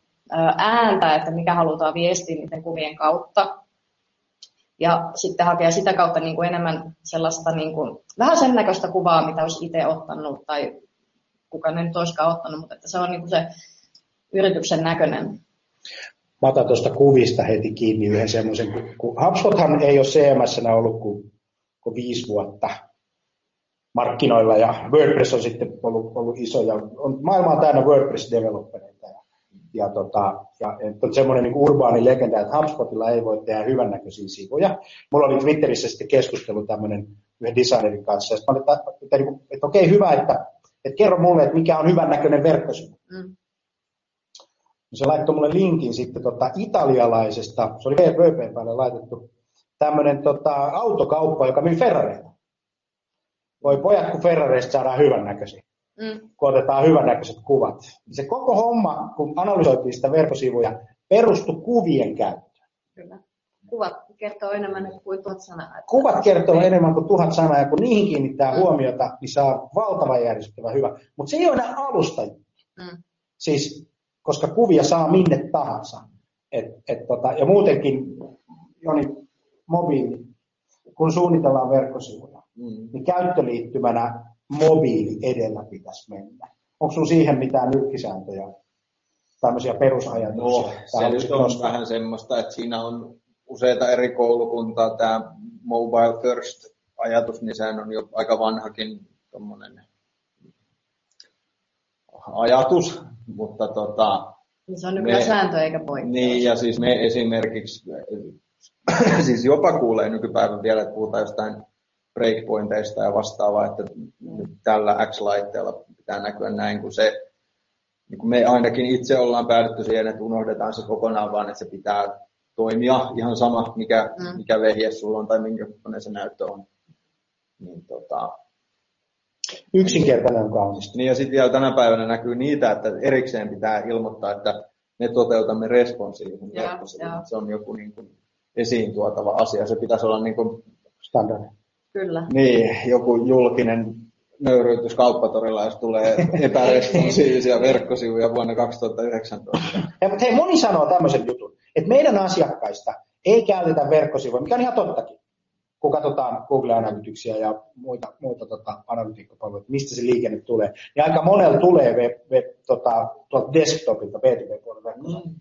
ääntä, että mikä halutaan viestiä niiden kuvien kautta ja sitten hakea sitä kautta niin kuin enemmän sellaista niin kuin, vähän sen näköistä kuvaa, mitä olisi itse ottanut tai kuka ne nyt olisikaan ottanut, mutta että se on niin kuin se yrityksen näköinen. Mä otan tuosta kuvista heti kiinni yhden semmoisen, kun HubSpothan ei ole CMS ollut kuin, kuin viisi vuotta markkinoilla ja WordPress on sitten ollut, ollut iso ja on maailmaa täynnä WordPress-developereita ja ja, tota, ja on semmoinen niin urbaani legenda, että HubSpotilla ei voi tehdä hyvännäköisiä sivuja. Mulla oli Twitterissä sitten keskustelu tämmöinen yhden designerin kanssa, ja mä olin, että, että, että, että okei, hyvä, että, että kerro mulle, että mikä on hyvännäköinen verkkosivu. Mm. Se laittoi mulle linkin sitten tota, italialaisesta, se oli VP päälle laitettu, tämmöinen tota, autokauppa, joka myy Ferrareita. Voi pojat, kun Ferrareista saadaan hyvännäköisiä mm. kun otetaan hyvännäköiset kuvat. Se koko homma, kun analysoitiin sitä verkkosivuja, perustui kuvien käyttöön. Kyllä. Kuvat kertoo enemmän kuin tuhat sanaa. Kuvat kertoo enemmän kuin tuhat sanaa, ja kun niihin kiinnittää mm. huomiota, niin saa valtava järjestelmä hyvä. Mutta se ei ole enää alusta. Mm. Siis, koska kuvia saa minne tahansa. Et, et tota, ja muutenkin, Joni, mobiili, kun suunnitellaan verkkosivuja, mm. niin käyttöliittymänä mobiili edellä pitäisi mennä. Onko sinulla siihen mitään nyrkkisääntöjä? tämmöisiä perusajatuksia. No, se nyt on nostaa. vähän semmoista, että siinä on useita eri koulukuntaa. Tämä mobile first ajatus, niin sehän on jo aika vanhakin ajatus, mutta tota, niin se on nykyään me, sääntö eikä poikkeus. Niin, ja siis me esimerkiksi, siis jopa kuulee nykypäivän vielä, että puhutaan jostain breakpointeista ja vastaavaa, että nyt tällä X-laitteella pitää näkyä näin, kun se, niin kuin me ainakin itse ollaan päädytty siihen, että unohdetaan se kokonaan, vaan että se pitää toimia ihan sama, mikä, mm. mikä vehje sulla on tai minkä se näyttö on. Niin, tota, Yksinkertainen on kaunis. Niin ja sitten vielä tänä päivänä näkyy niitä, että erikseen pitää ilmoittaa, että me toteutamme responsiivisen Se on joku niin kuin esiin tuotava asia. Se pitäisi olla niin kuin, standardi. Kyllä. Niin, joku julkinen nöyryytys kauppatorilla, jos tulee epäresponsiivisia verkkosivuja vuonna 2019. Ja, mutta hei, moni sanoo tämmöisen jutun, että meidän asiakkaista ei käytetä verkkosivuja, mikä on ihan tottakin kun katsotaan Google Analyticsia ja muita, muita tota, analytiikkapalveluita, mistä se liikenne tulee, niin aika monella tulee web, web, tota, tuolta desktopilta, B2B-puolelta mm.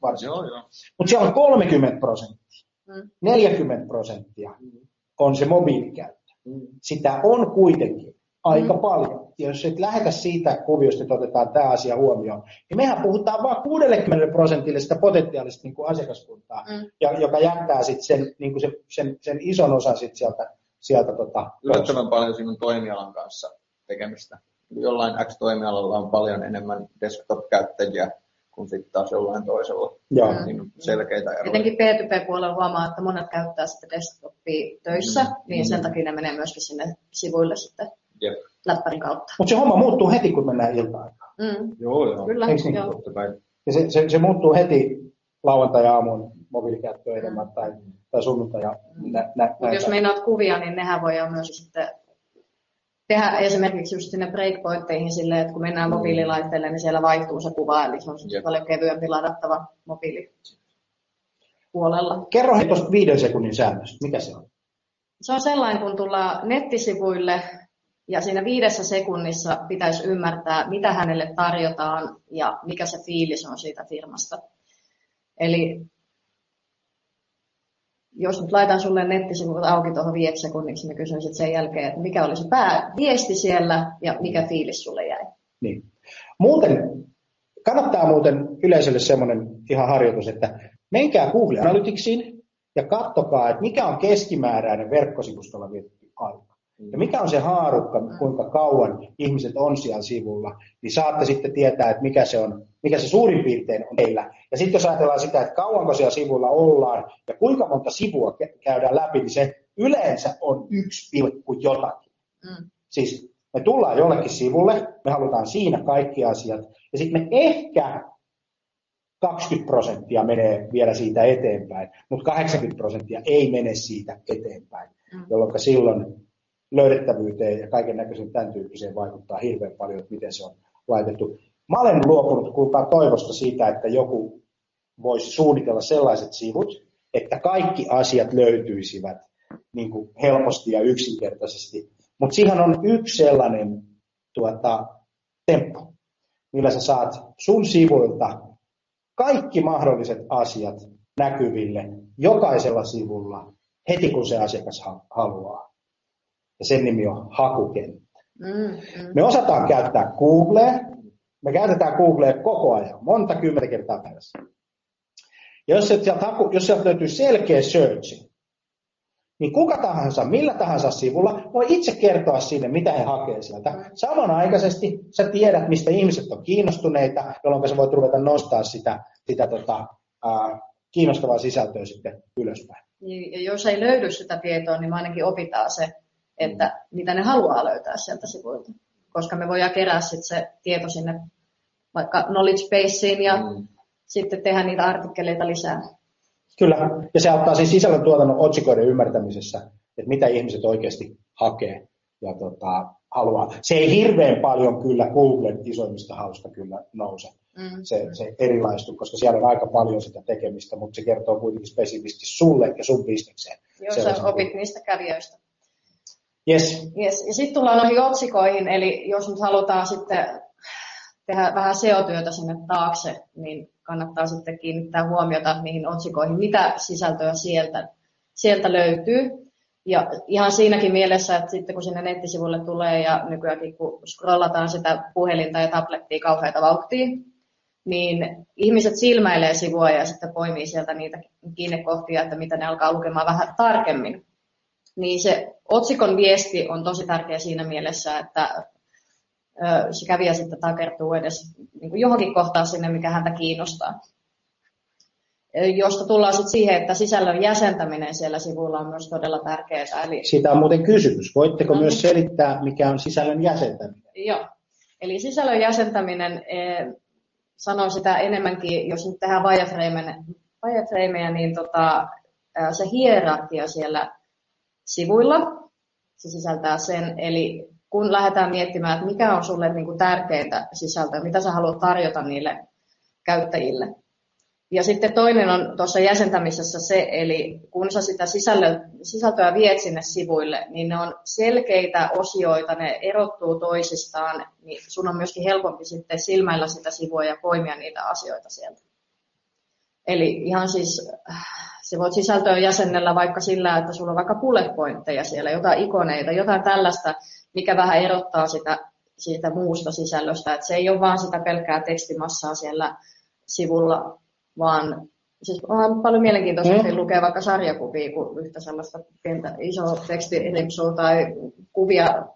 Mutta siellä on 30 prosenttia, mm. 40 prosenttia on se mobiilikäyttö. Mm. Sitä on kuitenkin aika mm. paljon. Ja jos et lähetä siitä kuviosta, että otetaan tämä asia huomioon, niin mehän puhutaan vain 60 prosentille sitä potentiaalista niin kuin asiakaskuntaa, mm. ja, joka jättää sitten sen, niin kuin sen, sen, sen, ison osan sit sieltä, sieltä tota, Yllättävän paljon sinun toimialan kanssa tekemistä. Jollain X-toimialalla on paljon enemmän desktop-käyttäjiä kuin sitten taas jollain toisella. Joo. Niin selkeitä eroja. Etenkin P2P-puolella huomaa, että monet käyttää sitten desktopia töissä, mm. niin sen takia ne menee myöskin sinne sivuille sitten Jep. läppärin kautta. Mutta se homma muuttuu heti, kun mennään ilta-aikaan. Mm. Joo, joo. Kyllä, niin? joo. Ja se, se, se, muuttuu heti lauantai-aamun mobiilikäyttöön enemmän tai, tai sunnuntai. Nä, nä, Mutta jos meinaat kuvia, niin nehän voi myös sitten tehdä esimerkiksi just sinne breakpointteihin silleen, että kun mennään mm. mobiililaitteelle, niin siellä vaihtuu se kuva, eli se on Jep. paljon kevyempi ladattava mobiili puolella. Kerro hei tuosta viiden sekunnin säännöstä, mikä se on? Se on sellainen, kun tullaan nettisivuille, ja siinä viidessä sekunnissa pitäisi ymmärtää, mitä hänelle tarjotaan ja mikä se fiilis on siitä firmasta. Eli jos nyt laitan sulle nettisivut auki tuohon viideksi sekunniksi, niin kysyisin sen jälkeen, että mikä oli se pääviesti siellä ja mikä fiilis sulle jäi. Niin. Muuten, kannattaa muuten yleisölle semmoinen ihan harjoitus, että menkää Google Analyticsiin ja katsokaa, että mikä on keskimääräinen verkkosivustolla vietetty aika ja mikä on se haarukka, kuinka kauan ihmiset on siellä sivulla, niin saatte sitten tietää, että mikä se, on, mikä se suurin piirtein on teillä. Ja sitten jos ajatellaan sitä, että kauanko siellä sivulla ollaan ja kuinka monta sivua käydään läpi, niin se yleensä on yksi pilkku jotakin. Mm. Siis me tullaan jollekin sivulle, me halutaan siinä kaikki asiat, ja sitten me ehkä 20 prosenttia menee vielä siitä eteenpäin, mutta 80 prosenttia ei mene siitä eteenpäin, mm. jolloin silloin löydettävyyteen ja kaiken näköisen tämän tyyppiseen vaikuttaa hirveän paljon, että miten se on laitettu. Mä olen luopunut kuulkaa toivosta siitä, että joku voisi suunnitella sellaiset sivut, että kaikki asiat löytyisivät niin kuin helposti ja yksinkertaisesti. Mutta siihen on yksi sellainen tuota, temppu, millä sä saat sun sivuilta kaikki mahdolliset asiat näkyville jokaisella sivulla heti kun se asiakas haluaa ja sen nimi on hakukenttä. Mm, mm. Me osataan käyttää Googlea, me käytetään Googlea koko ajan, monta kymmentä kertaa päivässä. Ja jos sieltä, haku, jos sieltä löytyy selkeä search, niin kuka tahansa, millä tahansa sivulla voi itse kertoa sinne, mitä he hakee sieltä. Mm. Samanaikaisesti sä tiedät, mistä ihmiset on kiinnostuneita, jolloin sä voit ruveta nostaa sitä, sitä tota, ää, kiinnostavaa sisältöä sitten ylöspäin. Niin, ja jos ei löydy sitä tietoa, niin ainakin opitaan se että mitä ne haluaa löytää sieltä sivuilta. Koska me voidaan kerää sit se tieto sinne vaikka knowledge baseen ja mm. sitten tehdä niitä artikkeleita lisää. Kyllä, ja se auttaa siis sisällön tuotannon otsikoiden ymmärtämisessä, että mitä ihmiset oikeasti hakee ja tota, haluaa. Se ei hirveän paljon kyllä Googlen isoimmista hausta kyllä nouse. Mm. Se, se erilaistu, koska siellä on aika paljon sitä tekemistä, mutta se kertoo kuitenkin spesifisti sulle ja sun bisnekseen. Joo, sä opit niistä kävijöistä. Yes. yes. Ja sitten tullaan noihin otsikoihin, eli jos nyt halutaan sitten tehdä vähän SEO-työtä sinne taakse, niin kannattaa sitten kiinnittää huomiota niihin otsikoihin, mitä sisältöä sieltä, sieltä löytyy. Ja ihan siinäkin mielessä, että sitten kun sinne nettisivulle tulee ja nykyäänkin kun scrollataan sitä puhelinta ja tablettia kauheita vauhtia, niin ihmiset silmäilee sivua ja sitten poimii sieltä niitä kiinnekohtia, että mitä ne alkaa lukemaan vähän tarkemmin. Niin se otsikon viesti on tosi tärkeä siinä mielessä, että se kävijä sitten takertuu edes niin kuin johonkin kohtaan sinne, mikä häntä kiinnostaa. Josta tullaan sitten siihen, että sisällön jäsentäminen siellä sivulla on myös todella tärkeää. Eli... Siitä on muuten kysymys. Voitteko no, myös selittää, mikä on sisällön jäsentäminen? Joo. Eli sisällön jäsentäminen, sanon sitä enemmänkin, jos nyt tehdään wireframeja, niin tota, se hierarkia siellä sivuilla, se sisältää sen, eli kun lähdetään miettimään, että mikä on sulle niin kuin tärkeintä sisältöä, mitä sä haluat tarjota niille käyttäjille. Ja sitten toinen on tuossa jäsentämisessä se, eli kun sä sitä sisältöä viet sinne sivuille, niin ne on selkeitä osioita, ne erottuu toisistaan, niin sun on myöskin helpompi sitten silmäillä sitä sivua ja poimia niitä asioita sieltä. Eli ihan siis, se voit sisältöä jäsennellä vaikka sillä, että sulla on vaikka bullet pointteja siellä, jotain ikoneita, jotain tällaista, mikä vähän erottaa sitä siitä muusta sisällöstä. Että se ei ole vaan sitä pelkkää tekstimassaa siellä sivulla, vaan siis on paljon mielenkiintoista mm. lukea vaikka sarjakuvia kuin yhtä sellaista pientä iso tekstiripsua tai kuvia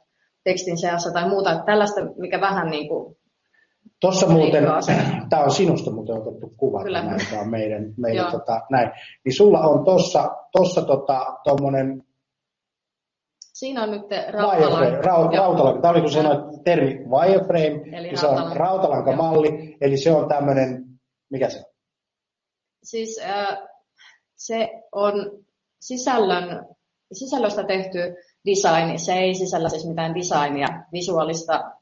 tekstin seassa tai muuta. Tällaista, mikä vähän niin kuin Tuossa muuten, tämä on sinusta muuten otettu kuva, tämä on meidän, meidän tota, näin. Niin sulla on tuossa tossa tota, tommonen Siinä on nyt rautalanka. Ra- rautalanka. Tämä oli kun sanoit termi wireframe, eli niin se on rautalankamalli, eli se on tämmöinen, mikä se on? Siis äh, se on sisällön, sisällöstä tehty design. Se ei sisällä siis mitään designia, visuaalista,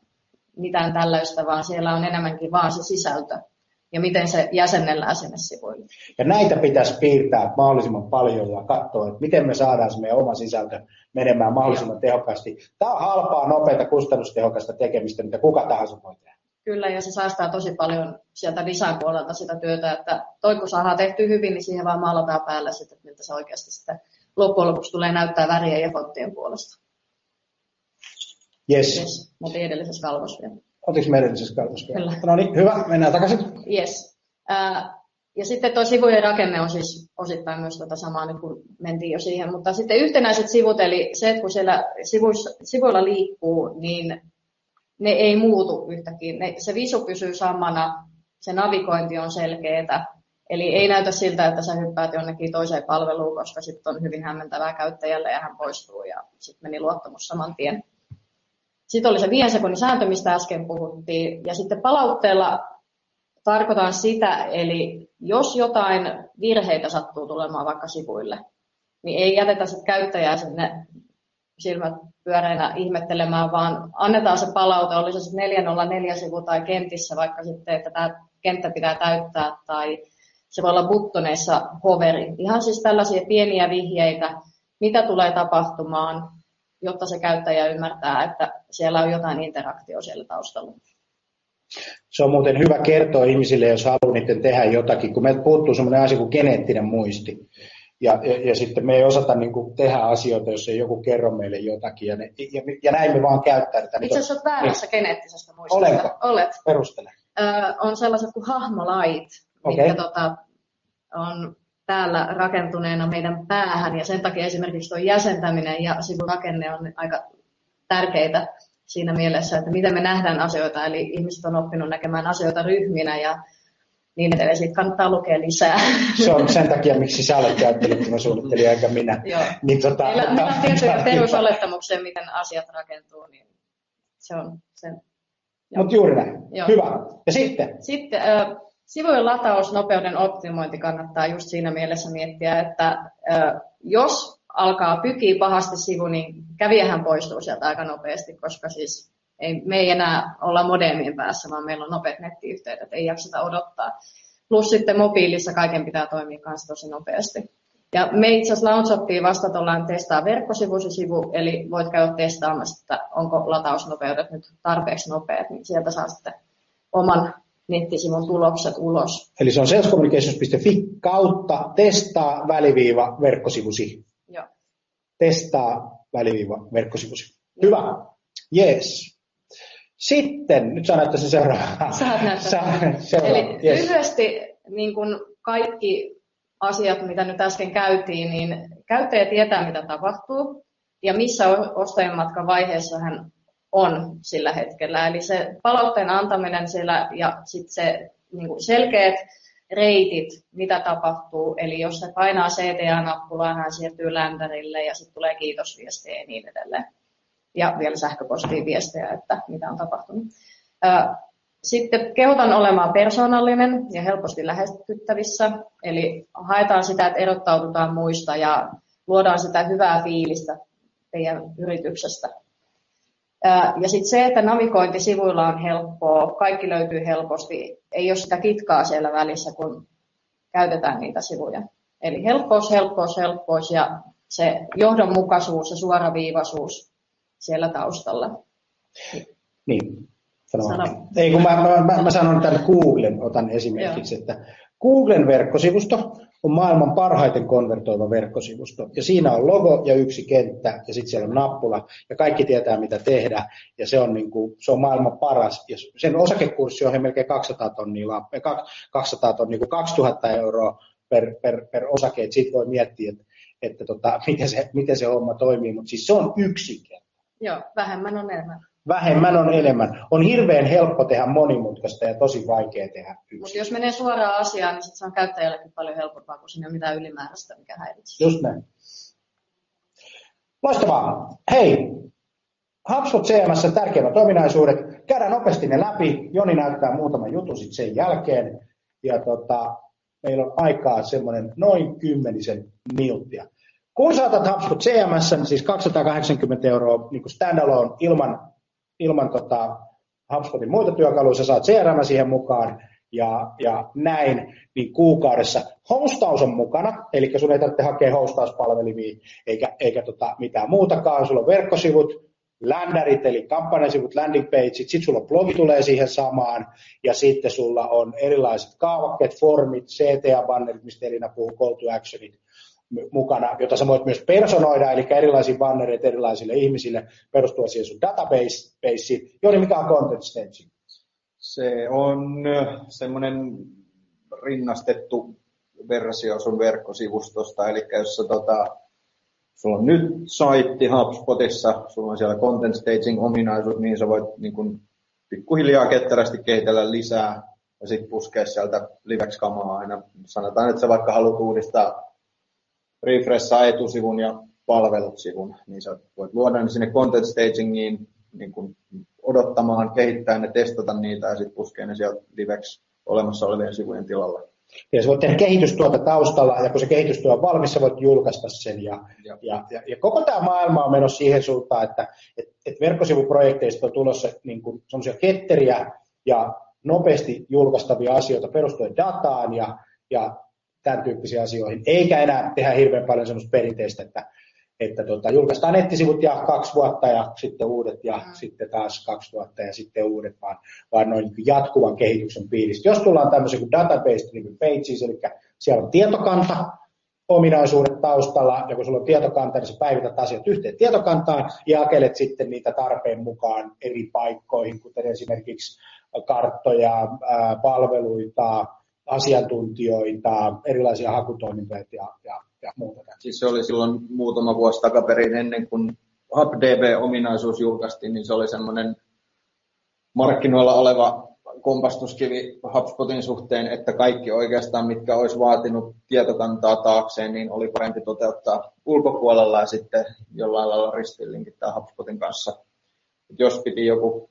mitään tällaista, vaan siellä on enemmänkin vaan se sisältö ja miten se jäsennellään sinne sivuille. Ja näitä pitäisi piirtää mahdollisimman paljon ja katsoa, että miten me saadaan se meidän oma sisältö menemään mahdollisimman Joo. tehokkaasti. Tämä on halpaa, nopeata, kustannustehokasta tekemistä, mitä kuka tahansa voi tehdä. Kyllä, ja se säästää tosi paljon sieltä design-puolelta sitä työtä, että toi kun saadaan tehty hyvin, niin siihen vaan maalataan päälle sitten, että miltä se oikeasti sitten loppujen lopuksi tulee näyttää väriä ja fonttien puolesta. Yes. yes. Mutta edellisessä kalvossa vielä. Oletko me edellisessä kalvossa vielä? Kyllä. No niin, hyvä, mennään takaisin. Yes. Ja sitten tuo sivujen rakenne on siis osittain myös tuota samaa, nyt kun mentiin jo siihen. Mutta sitten yhtenäiset sivut, eli se, että kun siellä sivuissa, sivuilla liikkuu, niin ne ei muutu yhtäkkiä. Ne, se visu pysyy samana, se navigointi on selkeää. Eli ei näytä siltä, että sä hyppäät jonnekin toiseen palveluun, koska sitten on hyvin hämmentävää käyttäjälle ja hän poistuu ja sitten meni luottamus saman tien. Sitten oli se viiden sekunnin sääntö, mistä äsken puhuttiin. Ja sitten palautteella tarkoitan sitä, eli jos jotain virheitä sattuu tulemaan vaikka sivuille, niin ei jätetä sit käyttäjää sinne silmät pyöreinä ihmettelemään, vaan annetaan se palaute, oli se sitten 404 sivu tai kentissä, vaikka sitten, että tämä kenttä pitää täyttää, tai se voi olla buttoneissa hoveri. Ihan siis tällaisia pieniä vihjeitä, mitä tulee tapahtumaan, jotta se käyttäjä ymmärtää, että siellä on jotain interaktio siellä taustalla. Se on muuten hyvä kertoa ihmisille, jos haluaa niiden tehdä jotakin, kun meiltä puuttuu sellainen asia kuin geneettinen muisti. Ja, ja, ja sitten me ei osata niin kuin, tehdä asioita, jos ei joku kerro meille jotakin. Ja, ne, ja, ja näin me vaan käyttäydytään. Itse asiassa olet väärässä niin. geneettisestä muistista. Olenko? Olet. Perustele. Ö, on sellaiset kuin hahmolait, okay. mitkä tota, on täällä rakentuneena meidän päähän. Ja sen takia esimerkiksi tuo jäsentäminen ja sivurakenne on aika tärkeitä siinä mielessä, että miten me nähdään asioita. Eli ihmiset on oppinut näkemään asioita ryhminä ja niin edelleen. Siitä kannattaa lukea lisää. Se on sen takia, miksi sä olet suunnittelija eikä minä. Joo. Niin, tota, Meillä, meillä on tietysti perusolettamuksia, miten asiat rakentuu, niin se on sen. Mutta juuri näin. Joo. Hyvä. Ja sitten? Sitten äh, sivujen latausnopeuden optimointi kannattaa just siinä mielessä miettiä, että jos alkaa pykiä pahasti sivu, niin kävijähän poistuu sieltä aika nopeasti, koska siis ei, me ei enää olla modemien päässä, vaan meillä on nopeat nettiyhteydet, ei jakseta odottaa. Plus sitten mobiilissa kaiken pitää toimia kanssa tosi nopeasti. Ja me itse asiassa Launchottiin vasta ollaan testaa verkkosivusi sivu, eli voit käydä testaamassa, että onko latausnopeudet nyt tarpeeksi nopeat, niin sieltä saa sitten oman nettisivun tulokset ulos. Eli se on salescommunications.fi kautta testaa väliviiva verkkosivusi. Joo. Testaa väliviiva verkkosivusi. Hyvä. Yes. Sitten, nyt sä näyttää se seuraava. Saat näyttää. Sä- seuraava. Eli Yes. lyhyesti niin kuin kaikki asiat, mitä nyt äsken käytiin, niin käyttäjä tietää, mitä tapahtuu ja missä ostajan matkan vaiheessa hän on sillä hetkellä. Eli se palautteen antaminen siellä ja sitten se niin selkeät reitit, mitä tapahtuu. Eli jos se painaa CTA-nappulaa, hän siirtyy lämpärille ja sitten tulee kiitosviestejä ja niin edelleen. Ja vielä sähköpostiin viestejä, että mitä on tapahtunut. Sitten kehotan olemaan persoonallinen ja helposti lähestyttävissä. Eli haetaan sitä, että erottaudutaan muista ja luodaan sitä hyvää fiilistä teidän yrityksestä. Ja sitten se, että navigointi sivuilla on helppoa, kaikki löytyy helposti, ei ole sitä kitkaa siellä välissä, kun käytetään niitä sivuja. Eli helppous, helppous, helppous ja se johdonmukaisuus ja suoraviivaisuus siellä taustalla. Niin, sano. Sano. Ei kun mä, mä, mä, mä sanon tämän Googlen, otan esimerkiksi, että Googlen verkkosivusto on maailman parhaiten konvertoiva verkkosivusto. Ja siinä on logo ja yksi kenttä ja sitten siellä on nappula ja kaikki tietää mitä tehdä. Ja se on, niin kuin, se on maailman paras. Ja sen osakekurssi on melkein 200 tonnia, lap- eh, kak- 200 tonnia, niin kuin 2000 euroa per, per, per osake. Sitten voi miettiä, että, että tota, miten, se, miten se homma toimii. Mutta siis se on yksi kenttä. Joo, vähemmän on enemmän. Vähemmän on enemmän. On hirveän helppo tehdä monimutkaista ja tosi vaikea tehdä Mutta jos menee suoraan asiaan, niin sit se on käyttäjällekin paljon helpompaa, kun siinä ei ole mitään ylimääräistä, mikä häiritsee. Just näin. Loistavaa. Hei, HubSpot CMS tärkeimmät ominaisuudet. Käydään nopeasti ne läpi. Joni näyttää muutaman jutun sitten sen jälkeen. Ja tota, meillä on aikaa semmoinen noin kymmenisen minuuttia. Kun saatat HubSpot CMS, niin siis 280 euroa niin standalone ilman, ilman tota HubSpotin muita työkaluja, sä saat CRM siihen mukaan ja, ja näin, niin kuukaudessa hostaus on mukana, eli sun ei tarvitse hakea hostauspalvelimia eikä, eikä tota mitään muutakaan, sulla on verkkosivut, ländärit eli kampanjasivut, landing pageit, sitten sulla blogi tulee siihen samaan. Ja sitten sulla on erilaiset kaavakkeet, formit, CTA-bannerit, mistä Elina puhuu, call to actionit mukana, jota sä voit myös personoida, eli erilaisia bannereita erilaisille ihmisille perustuen siihen sun databaseen. Joni, mikä on content staging? Se on semmoinen rinnastettu versio sun verkkosivustosta, eli jos sä, tota, sulla on nyt saitti HubSpotissa, sulla on siellä content staging ominaisuus, niin sä voit niin kun, pikkuhiljaa ketterästi kehitellä lisää ja sitten puskea sieltä liveksi kamaa aina. Sanotaan, että sä vaikka haluat uudistaa refreshaa etusivun ja palvelut-sivun, niin sä voit luoda ne sinne content stagingiin niin kun odottamaan, kehittää ne, testata niitä ja sitten puskea ne sieltä liveksi olemassa olevien sivujen tilalle. Ja sä voit tehdä kehitystyötä taustalla, ja kun se kehitystyö on valmis, sä voit julkaista sen. Ja, ja. Ja, ja, ja koko tämä maailma on menossa siihen suuntaan, että et, et verkkosivuprojekteista on tulossa niin semmoisia ketteriä ja nopeasti julkaistavia asioita perustuen dataan ja, ja tämän tyyppisiin asioihin, eikä enää tehdä hirveän paljon semmoista perinteistä, että, että tota, julkaistaan nettisivut ja kaksi vuotta ja sitten uudet ja mm. sitten taas kaksi vuotta ja sitten uudet, vaan, vaan noin niin jatkuvan kehityksen piirissä. Jos tullaan tämmöisen kuin database niin pages, eli siellä on tietokanta, ominaisuudet taustalla, ja kun sulla on tietokanta, niin sä päivität asiat yhteen tietokantaan ja jakelet sitten niitä tarpeen mukaan eri paikkoihin, kuten esimerkiksi karttoja, palveluita, asiantuntijoita, erilaisia hakutoimintoja ja, ja, ja muuta. Siis se oli silloin muutama vuosi takaperin ennen kuin HubDB-ominaisuus julkaistiin, niin se oli semmoinen markkinoilla oleva kompastuskivi HubSpotin suhteen, että kaikki oikeastaan, mitkä olisi vaatinut tietokantaa taakseen, niin oli parempi toteuttaa ulkopuolella ja sitten jollain lailla ristillinkittää HubSpotin kanssa. Et jos piti joku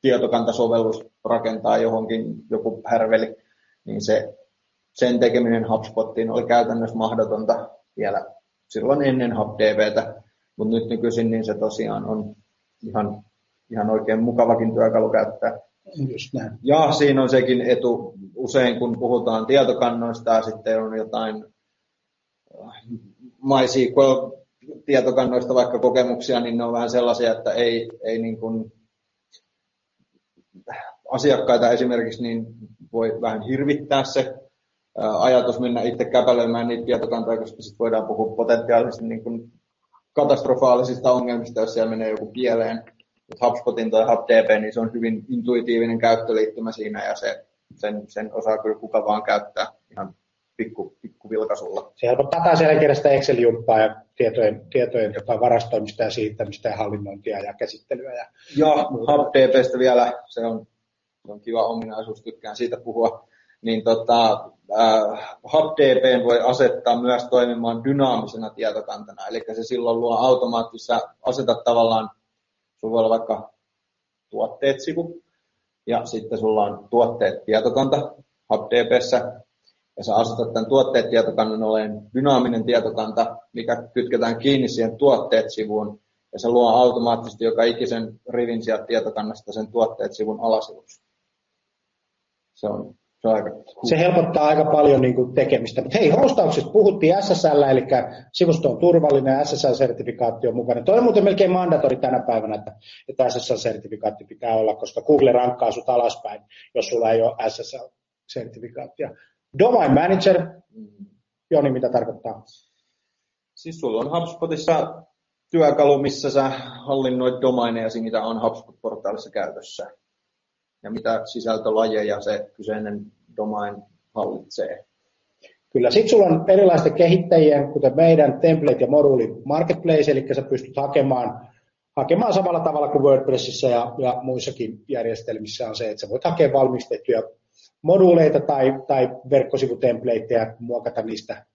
tietokantasovellus rakentaa johonkin, joku härveli, niin se, sen tekeminen HubSpottiin oli käytännössä mahdotonta vielä silloin ennen HubDBtä, mutta nyt nykyisin niin se tosiaan on ihan, ihan oikein mukavakin työkalu käyttää. Just näin. Ja siinä on sekin etu, usein kun puhutaan tietokannoista ja sitten on jotain MySQL-tietokannoista vaikka kokemuksia, niin ne on vähän sellaisia, että ei, ei niin kuin asiakkaita esimerkiksi, niin voi vähän hirvittää se ajatus mennä itse käpälöimään niitä tietokantoja, koska sitten voidaan puhua potentiaalisesti niin kuin katastrofaalisista ongelmista, jos siellä menee joku pieleen. Mutta HubSpotin tai HubDB, niin se on hyvin intuitiivinen käyttöliittymä siinä ja se, sen, sen osaa kyllä kuka vaan käyttää ihan pikku, pikku vilkasulla. Se helpottaa taas jälleen sitä Excel-jumppaa ja tietojen, tietojen tota varastoimista ja siittämistä ja hallinnointia ja käsittelyä. Ja Joo, HubDBstä vielä, se on, se on kiva ominaisuus, tykkään siitä puhua. Niin tota, äh, HubDB voi asettaa myös toimimaan dynaamisena tietokantana, eli se silloin luo automaattisesti, asetat tavallaan, sulla voi olla vaikka tuotteet-sivu, ja sitten sulla on tuotteet tietokanta HubDBssä, ja sä asetat tämän tuotteet tietokannan oleen dynaaminen tietokanta, mikä kytketään kiinni siihen tuotteet-sivuun, ja se luo automaattisesti joka ikisen rivin sieltä tietokannasta sen tuotteet-sivun alasivuksi. Se on, se on aika. Se helpottaa aika paljon niin kuin, tekemistä. Mutta hei, hostauksesta puhuttiin SSL, eli sivusto on turvallinen ja SSL-sertifikaatti on mukana. Toi on muuten melkein mandatori tänä päivänä, että, että SSL-sertifikaatti pitää olla, koska Google rankkaa sut alaspäin, jos sulla ei ole SSL-sertifikaattia. Domain Manager, Joni, mitä tarkoittaa? Siis sulla on HubSpotissa työkalu, missä sä hallinnoit domaineja, mitä on HubSpot-portaalissa käytössä. Ja mitä sisältölajeja se kyseinen domain hallitsee. Kyllä, sitten sulla on erilaisten kehittäjien, kuten meidän template ja moduuli marketplace, eli sä pystyt hakemaan, hakemaan samalla tavalla kuin WordPressissä ja, ja muissakin järjestelmissä on se, että sä voit hakea valmistettuja moduuleita tai, tai verkkosivutempleittejä, muokata niistä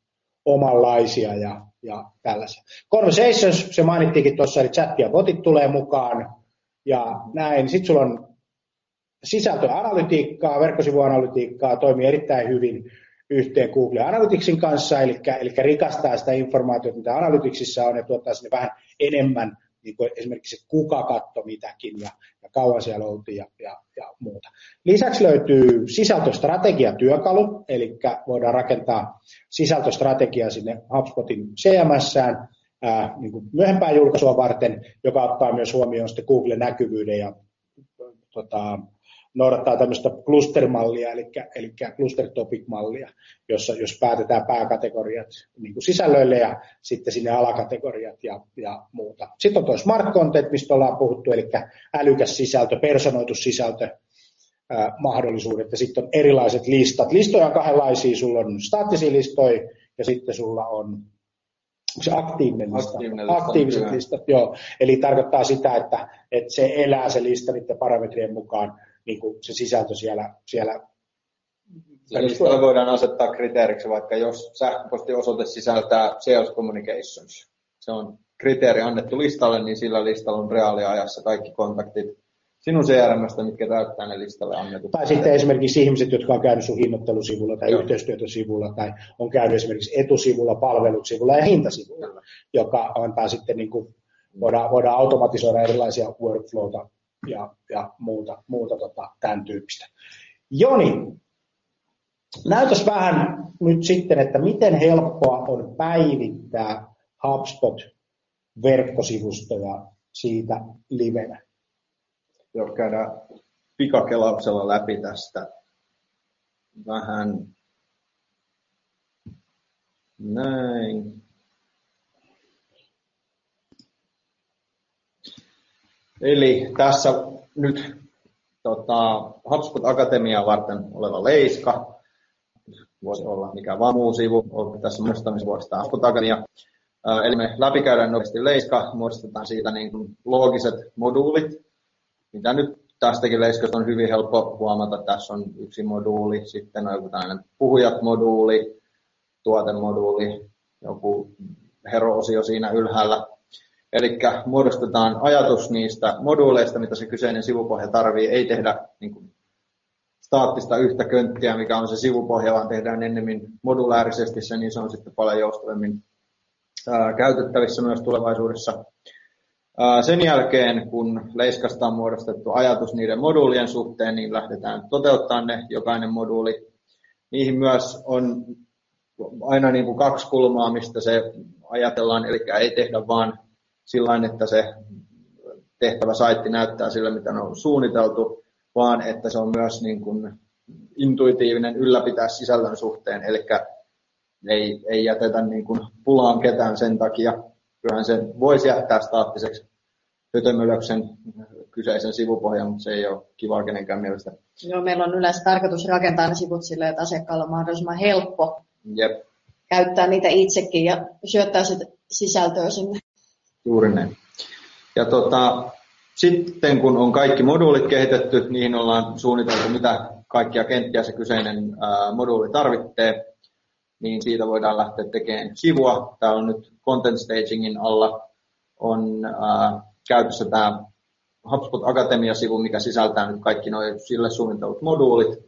omanlaisia ja, ja tällaisia. Conversations, se mainittiinkin tuossa, eli chat ja botit tulee mukaan ja näin. Sitten sulla on sisältöanalytiikkaa, verkkosivuanalytiikkaa, toimii erittäin hyvin yhteen Google Analyticsin kanssa, eli, eli rikastaa sitä informaatiota, mitä Analyticsissa on, ja tuottaa sinne vähän enemmän niin kuin esimerkiksi kuka katto mitäkin ja, ja kauan siellä oltiin ja, ja, ja muuta. Lisäksi löytyy sisältöstrategiatyökalu, eli voidaan rakentaa sisältöstrategia sinne HubSpotin CMSään ää, niin kuin myöhempää julkaisua varten, joka ottaa myös huomioon sitten Google-näkyvyyden ja tota, noudattaa tämmöistä cluster-mallia, eli, eli cluster topic-mallia, jossa jos päätetään pääkategoriat niin kuin sisällöille ja sitten sinne alakategoriat ja, ja muuta. Sitten on tuo smart content, mistä ollaan puhuttu, eli älykäs sisältö, personoitu sisältö, mahdollisuudet ja sitten on erilaiset listat. Listoja on kahdenlaisia, sulla on staattisia listoja ja sitten sulla on se aktiivinen lista? Aktiivinen lista Aktiiviset listat, joo. Eli tarkoittaa sitä, että, että se elää se lista niiden parametrien mukaan niin kuin se sisältö siellä, siellä Listalle voidaan asettaa kriteeriksi, vaikka jos sähköpostiosoite sisältää sales communications. Se on kriteeri annettu listalle, niin sillä listalla on reaaliajassa kaikki kontaktit sinun CRMstä, mitkä täyttää ne listalle annetut. Tai sitten esimerkiksi ihmiset, jotka on käynyt sun hinnoittelusivulla tai Joo. yhteistyötösivulla tai on käynyt esimerkiksi etusivulla, palvelusivulla ja hintasivulla, joka antaa sitten niin kuin, voidaan, voidaan automatisoida erilaisia workflowta ja, ja muuta, muuta tota, tämän tyyppistä. Joni, näytäs vähän nyt sitten, että miten helppoa on päivittää HubSpot-verkkosivustoja siitä livenä. Joo, käydään pikakelauksella läpi tästä vähän näin. Eli tässä nyt tota, HubSpot Akatemia varten oleva leiska. Voisi olla mikä vaan muu sivu. Olette tässä muistamisvuodesta HubSpot Akatemia. Eli me läpikäydään nopeasti leiska, muistetaan siitä niin kuin loogiset moduulit, mitä nyt tästäkin leiskasta on hyvin helppo huomata. Tässä on yksi moduuli, sitten on joku tällainen puhujat-moduuli, tuotemoduuli, joku hero-osio siinä ylhäällä. Eli muodostetaan ajatus niistä moduuleista, mitä se kyseinen sivupohja tarvii. Ei tehdä niin kuin, staattista yhtä könttiä, mikä on se sivupohja, vaan tehdään ennemmin modulaarisesti se, niin se on sitten paljon joustavammin ää, käytettävissä myös tulevaisuudessa. Ää, sen jälkeen, kun Leiskasta on muodostettu ajatus niiden moduulien suhteen, niin lähdetään toteuttaa ne, jokainen moduuli. Niihin myös on aina niin kuin kaksi kulmaa, mistä se ajatellaan, eli ei tehdä vaan sillä että se tehtävä saitti näyttää sillä, mitä on suunniteltu, vaan että se on myös niin kuin intuitiivinen ylläpitää sisällön suhteen, eli ei, ei jätetä niin kuin pulaan ketään sen takia. Kyllähän se voisi jättää staattiseksi hötömölöksen kyseisen sivupohjan, mutta se ei ole kivaa kenenkään mielestä. Joo, meillä on yleensä tarkoitus rakentaa ne sivut silleen, että asiakkaalla on mahdollisimman helppo Jep. käyttää niitä itsekin ja syöttää sitä sisältöä sinne. Juuri näin. Ja tota, sitten kun on kaikki moduulit kehitetty, niihin ollaan suunniteltu, mitä kaikkia kenttiä se kyseinen ää, moduuli tarvitsee, niin siitä voidaan lähteä tekemään sivua. Täällä on nyt Content Stagingin alla on ää, käytössä tämä HubSpot Akatemia-sivu, mikä sisältää nyt kaikki nuo sille suunnitellut moduulit.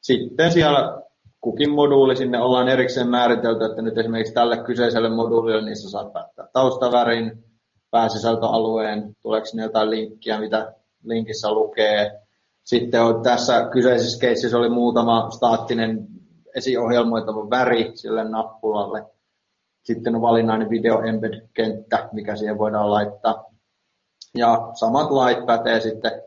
Sitten siellä kukin moduuli sinne ollaan erikseen määritelty, että nyt esimerkiksi tälle kyseiselle moduulille niissä saat päättää taustavärin, pääsisältöalueen, tuleeko sinne jotain linkkiä, mitä linkissä lukee. Sitten on tässä kyseisessä keississä oli muutama staattinen esiohjelmoitava väri sille nappulalle. Sitten on valinnainen video embed-kenttä, mikä siihen voidaan laittaa. Ja samat lait pätee sitten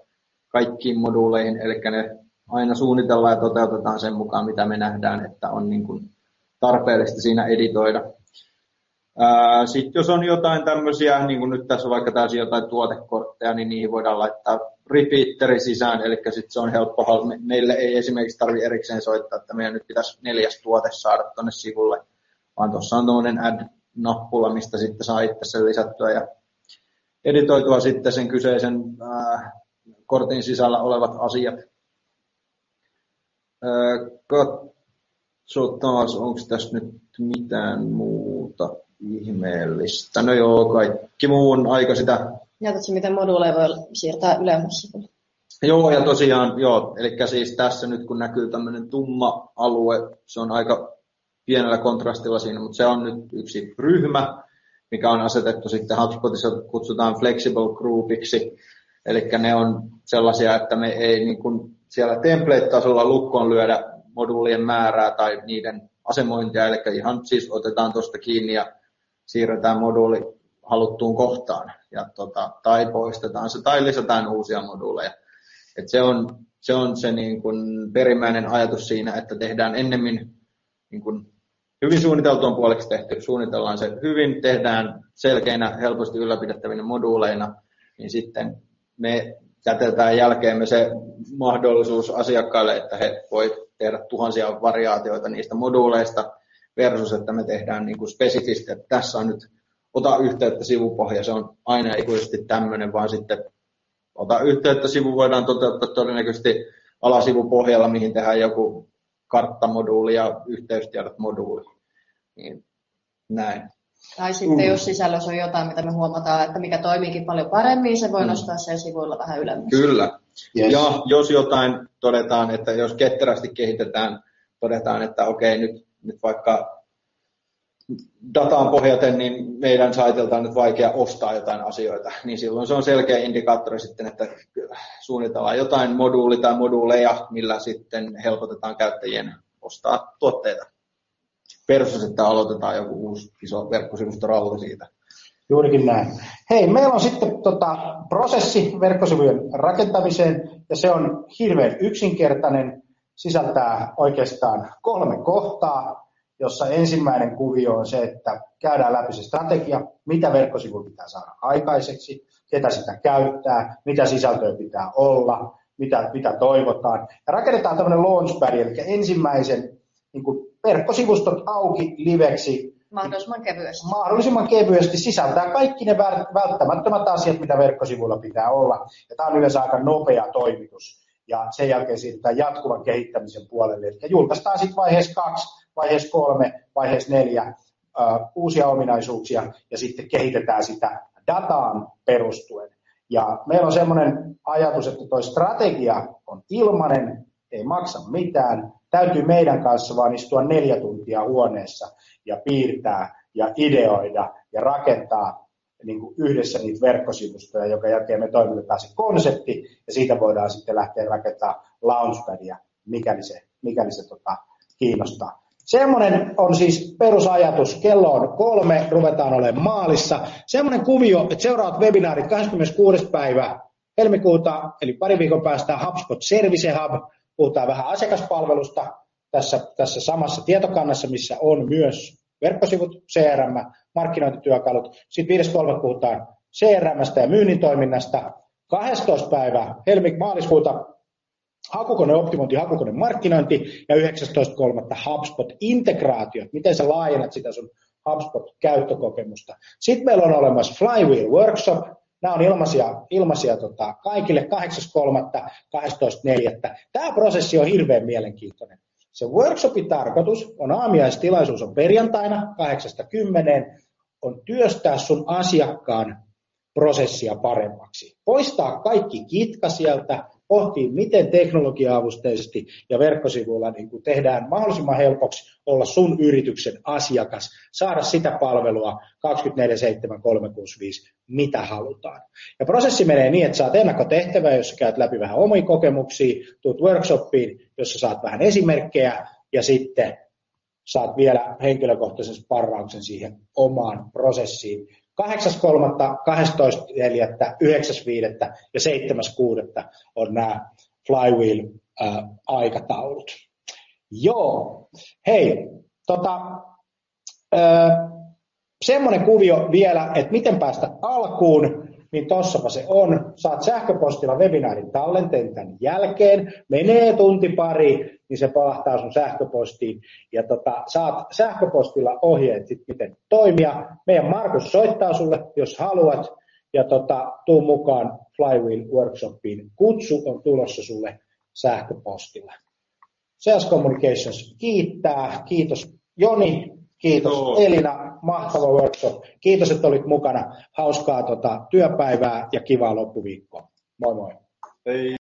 kaikkiin moduuleihin, eli ne aina suunnitellaan ja toteutetaan sen mukaan, mitä me nähdään, että on niin kuin tarpeellista siinä editoida. Sitten jos on jotain tämmöisiä, niin kuin nyt tässä vaikka täysin jotain tuotekortteja, niin niihin voidaan laittaa repeateri sisään, eli sitten se on helppo. Meille ei esimerkiksi tarvitse erikseen soittaa, että meidän nyt pitäisi neljäs tuote saada tuonne sivulle, vaan tuossa on tuommoinen add-nappula, mistä sitten saa itse sen lisättyä ja editoitua sitten sen kyseisen ää, kortin sisällä olevat asiat. Katsotaan, onko tässä nyt mitään muuta ihmeellistä. No joo, kaikki muu on aika sitä. Näytätkö, miten moduuleja voi siirtää ylemmässä? Joo, ja tosiaan, joo, eli siis tässä nyt kun näkyy tämmöinen tumma alue, se on aika pienellä kontrastilla siinä, mutta se on nyt yksi ryhmä, mikä on asetettu sitten HubSpotissa kutsutaan flexible groupiksi, eli ne on sellaisia, että me ei niin kuin siellä template-tasolla lukkoon lyödä moduulien määrää tai niiden asemointia, eli ihan siis otetaan tuosta kiinni ja siirretään moduuli haluttuun kohtaan, ja tota, tai poistetaan se, tai lisätään uusia moduuleja. Et se on se, on se niin kun perimmäinen ajatus siinä, että tehdään ennemmin niin kun hyvin suunniteltu on puoleksi tehty. Suunnitellaan se hyvin, tehdään selkeinä, helposti ylläpidettävinä moduuleina, niin sitten me jätetään jälkeemme se mahdollisuus asiakkaille, että he voi tehdä tuhansia variaatioita niistä moduuleista versus, että me tehdään niin kuin spesifisti, että tässä on nyt ota yhteyttä sivupohja, se on aina ikuisesti tämmöinen, vaan sitten ota yhteyttä sivu voidaan toteuttaa todennäköisesti alasivupohjalla, mihin tehdään joku karttamoduuli ja yhteystiedot moduuli. Niin, näin. Tai sitten mm. jos sisällössä on jotain, mitä me huomataan, että mikä toimiikin paljon paremmin, se voi mm. nostaa sen sivuilla vähän ylemmäs. Kyllä. Yes. Ja jos jotain todetaan, että jos ketterästi kehitetään, todetaan, että okei, nyt, nyt vaikka dataan pohjaten, niin meidän saitilta on nyt vaikea ostaa jotain asioita, niin silloin se on selkeä indikaattori sitten, että suunnitellaan jotain moduuli tai moduuleja, millä sitten helpotetaan käyttäjien ostaa tuotteita versus, että aloitetaan joku uusi iso verkkosivustoralli siitä. Juurikin näin. Hei, meillä on sitten tota, prosessi verkkosivujen rakentamiseen, ja se on hirveän yksinkertainen, sisältää oikeastaan kolme kohtaa, jossa ensimmäinen kuvio on se, että käydään läpi se strategia, mitä verkkosivu pitää saada aikaiseksi, ketä sitä käyttää, mitä sisältöä pitää olla, mitä, mitä toivotaan. Ja rakennetaan tämmöinen launchpad, eli ensimmäisen niin kuin verkkosivustot auki liveksi. Mahdollisimman kevyesti. Mahdollisimman kevyesti sisältää kaikki ne välttämättömät asiat, mitä verkkosivuilla pitää olla. Ja tämä on yleensä aika nopea toimitus. Ja sen jälkeen siirrytään jatkuvan kehittämisen puolelle. Eli julkaistaan sitten vaiheessa kaksi, vaiheessa kolme, vaiheessa neljä uh, uusia ominaisuuksia ja sitten kehitetään sitä dataan perustuen. Ja meillä on sellainen ajatus, että tuo strategia on ilmainen, ei maksa mitään, täytyy meidän kanssa vaan istua neljä tuntia huoneessa ja piirtää ja ideoida ja rakentaa niin kuin yhdessä niitä verkkosivustoja, joka jälkeen me toimitetaan se konsepti ja siitä voidaan sitten lähteä rakentamaan launchpadia, mikäli se, mikäli se tota, kiinnostaa. Semmoinen on siis perusajatus. Kello on kolme, ruvetaan olemaan maalissa. Semmoinen kuvio, että seuraavat webinaarit 26. päivä helmikuuta, eli pari viikon päästä HubSpot Service Hub, puhutaan vähän asiakaspalvelusta tässä, tässä samassa tietokannassa, missä on myös verkkosivut, CRM, markkinointityökalut. Sitten 5.3. puhutaan CRMstä ja myynnin toiminnasta. 12. päivä helmi maaliskuuta hakukone optimointi, hakukone markkinointi ja 19.3. HubSpot integraatio. Miten sä laajennat sitä sun HubSpot-käyttökokemusta. Sitten meillä on olemassa Flywheel Workshop. Nämä on ilmaisia, ilmaisia tota, kaikille 8.3. 12.4. Tämä prosessi on hirveän mielenkiintoinen. Se workshopin tarkoitus on aamiaistilaisuus on perjantaina 8.10. on työstää sun asiakkaan prosessia paremmaksi. Poistaa kaikki kitka sieltä, pohtii, miten teknologia-avusteisesti ja verkkosivuilla niin kuin tehdään mahdollisimman helpoksi olla sun yrityksen asiakas, saada sitä palvelua 24-7-365, mitä halutaan. Ja prosessi menee niin, että saat ennakkotehtävää, jossa käyt läpi vähän omia kokemuksia, tuut workshopiin, jossa saat vähän esimerkkejä ja sitten saat vielä henkilökohtaisen sparrauksen siihen omaan prosessiin 8.3., 12.4., 9.5. ja 7.6. on nämä Flywheel-aikataulut. Joo, hei, tota, semmoinen kuvio vielä, että miten päästä alkuun, niin tossapa se on. Saat sähköpostilla webinaarin tallenteen tämän jälkeen, menee tunti pari, niin se palahtaa sun sähköpostiin ja tota, saat sähköpostilla ohjeet, sit, miten toimia. Meidän Markus soittaa sulle, jos haluat, ja tota, tuu mukaan Flywheel Workshopiin. Kutsu on tulossa sulle sähköpostilla. Sales Communications kiittää. Kiitos Joni, kiitos Joo. Elina, mahtava workshop. Kiitos, että olit mukana. Hauskaa tota, työpäivää ja kivaa loppuviikkoa. Moi moi. Hei.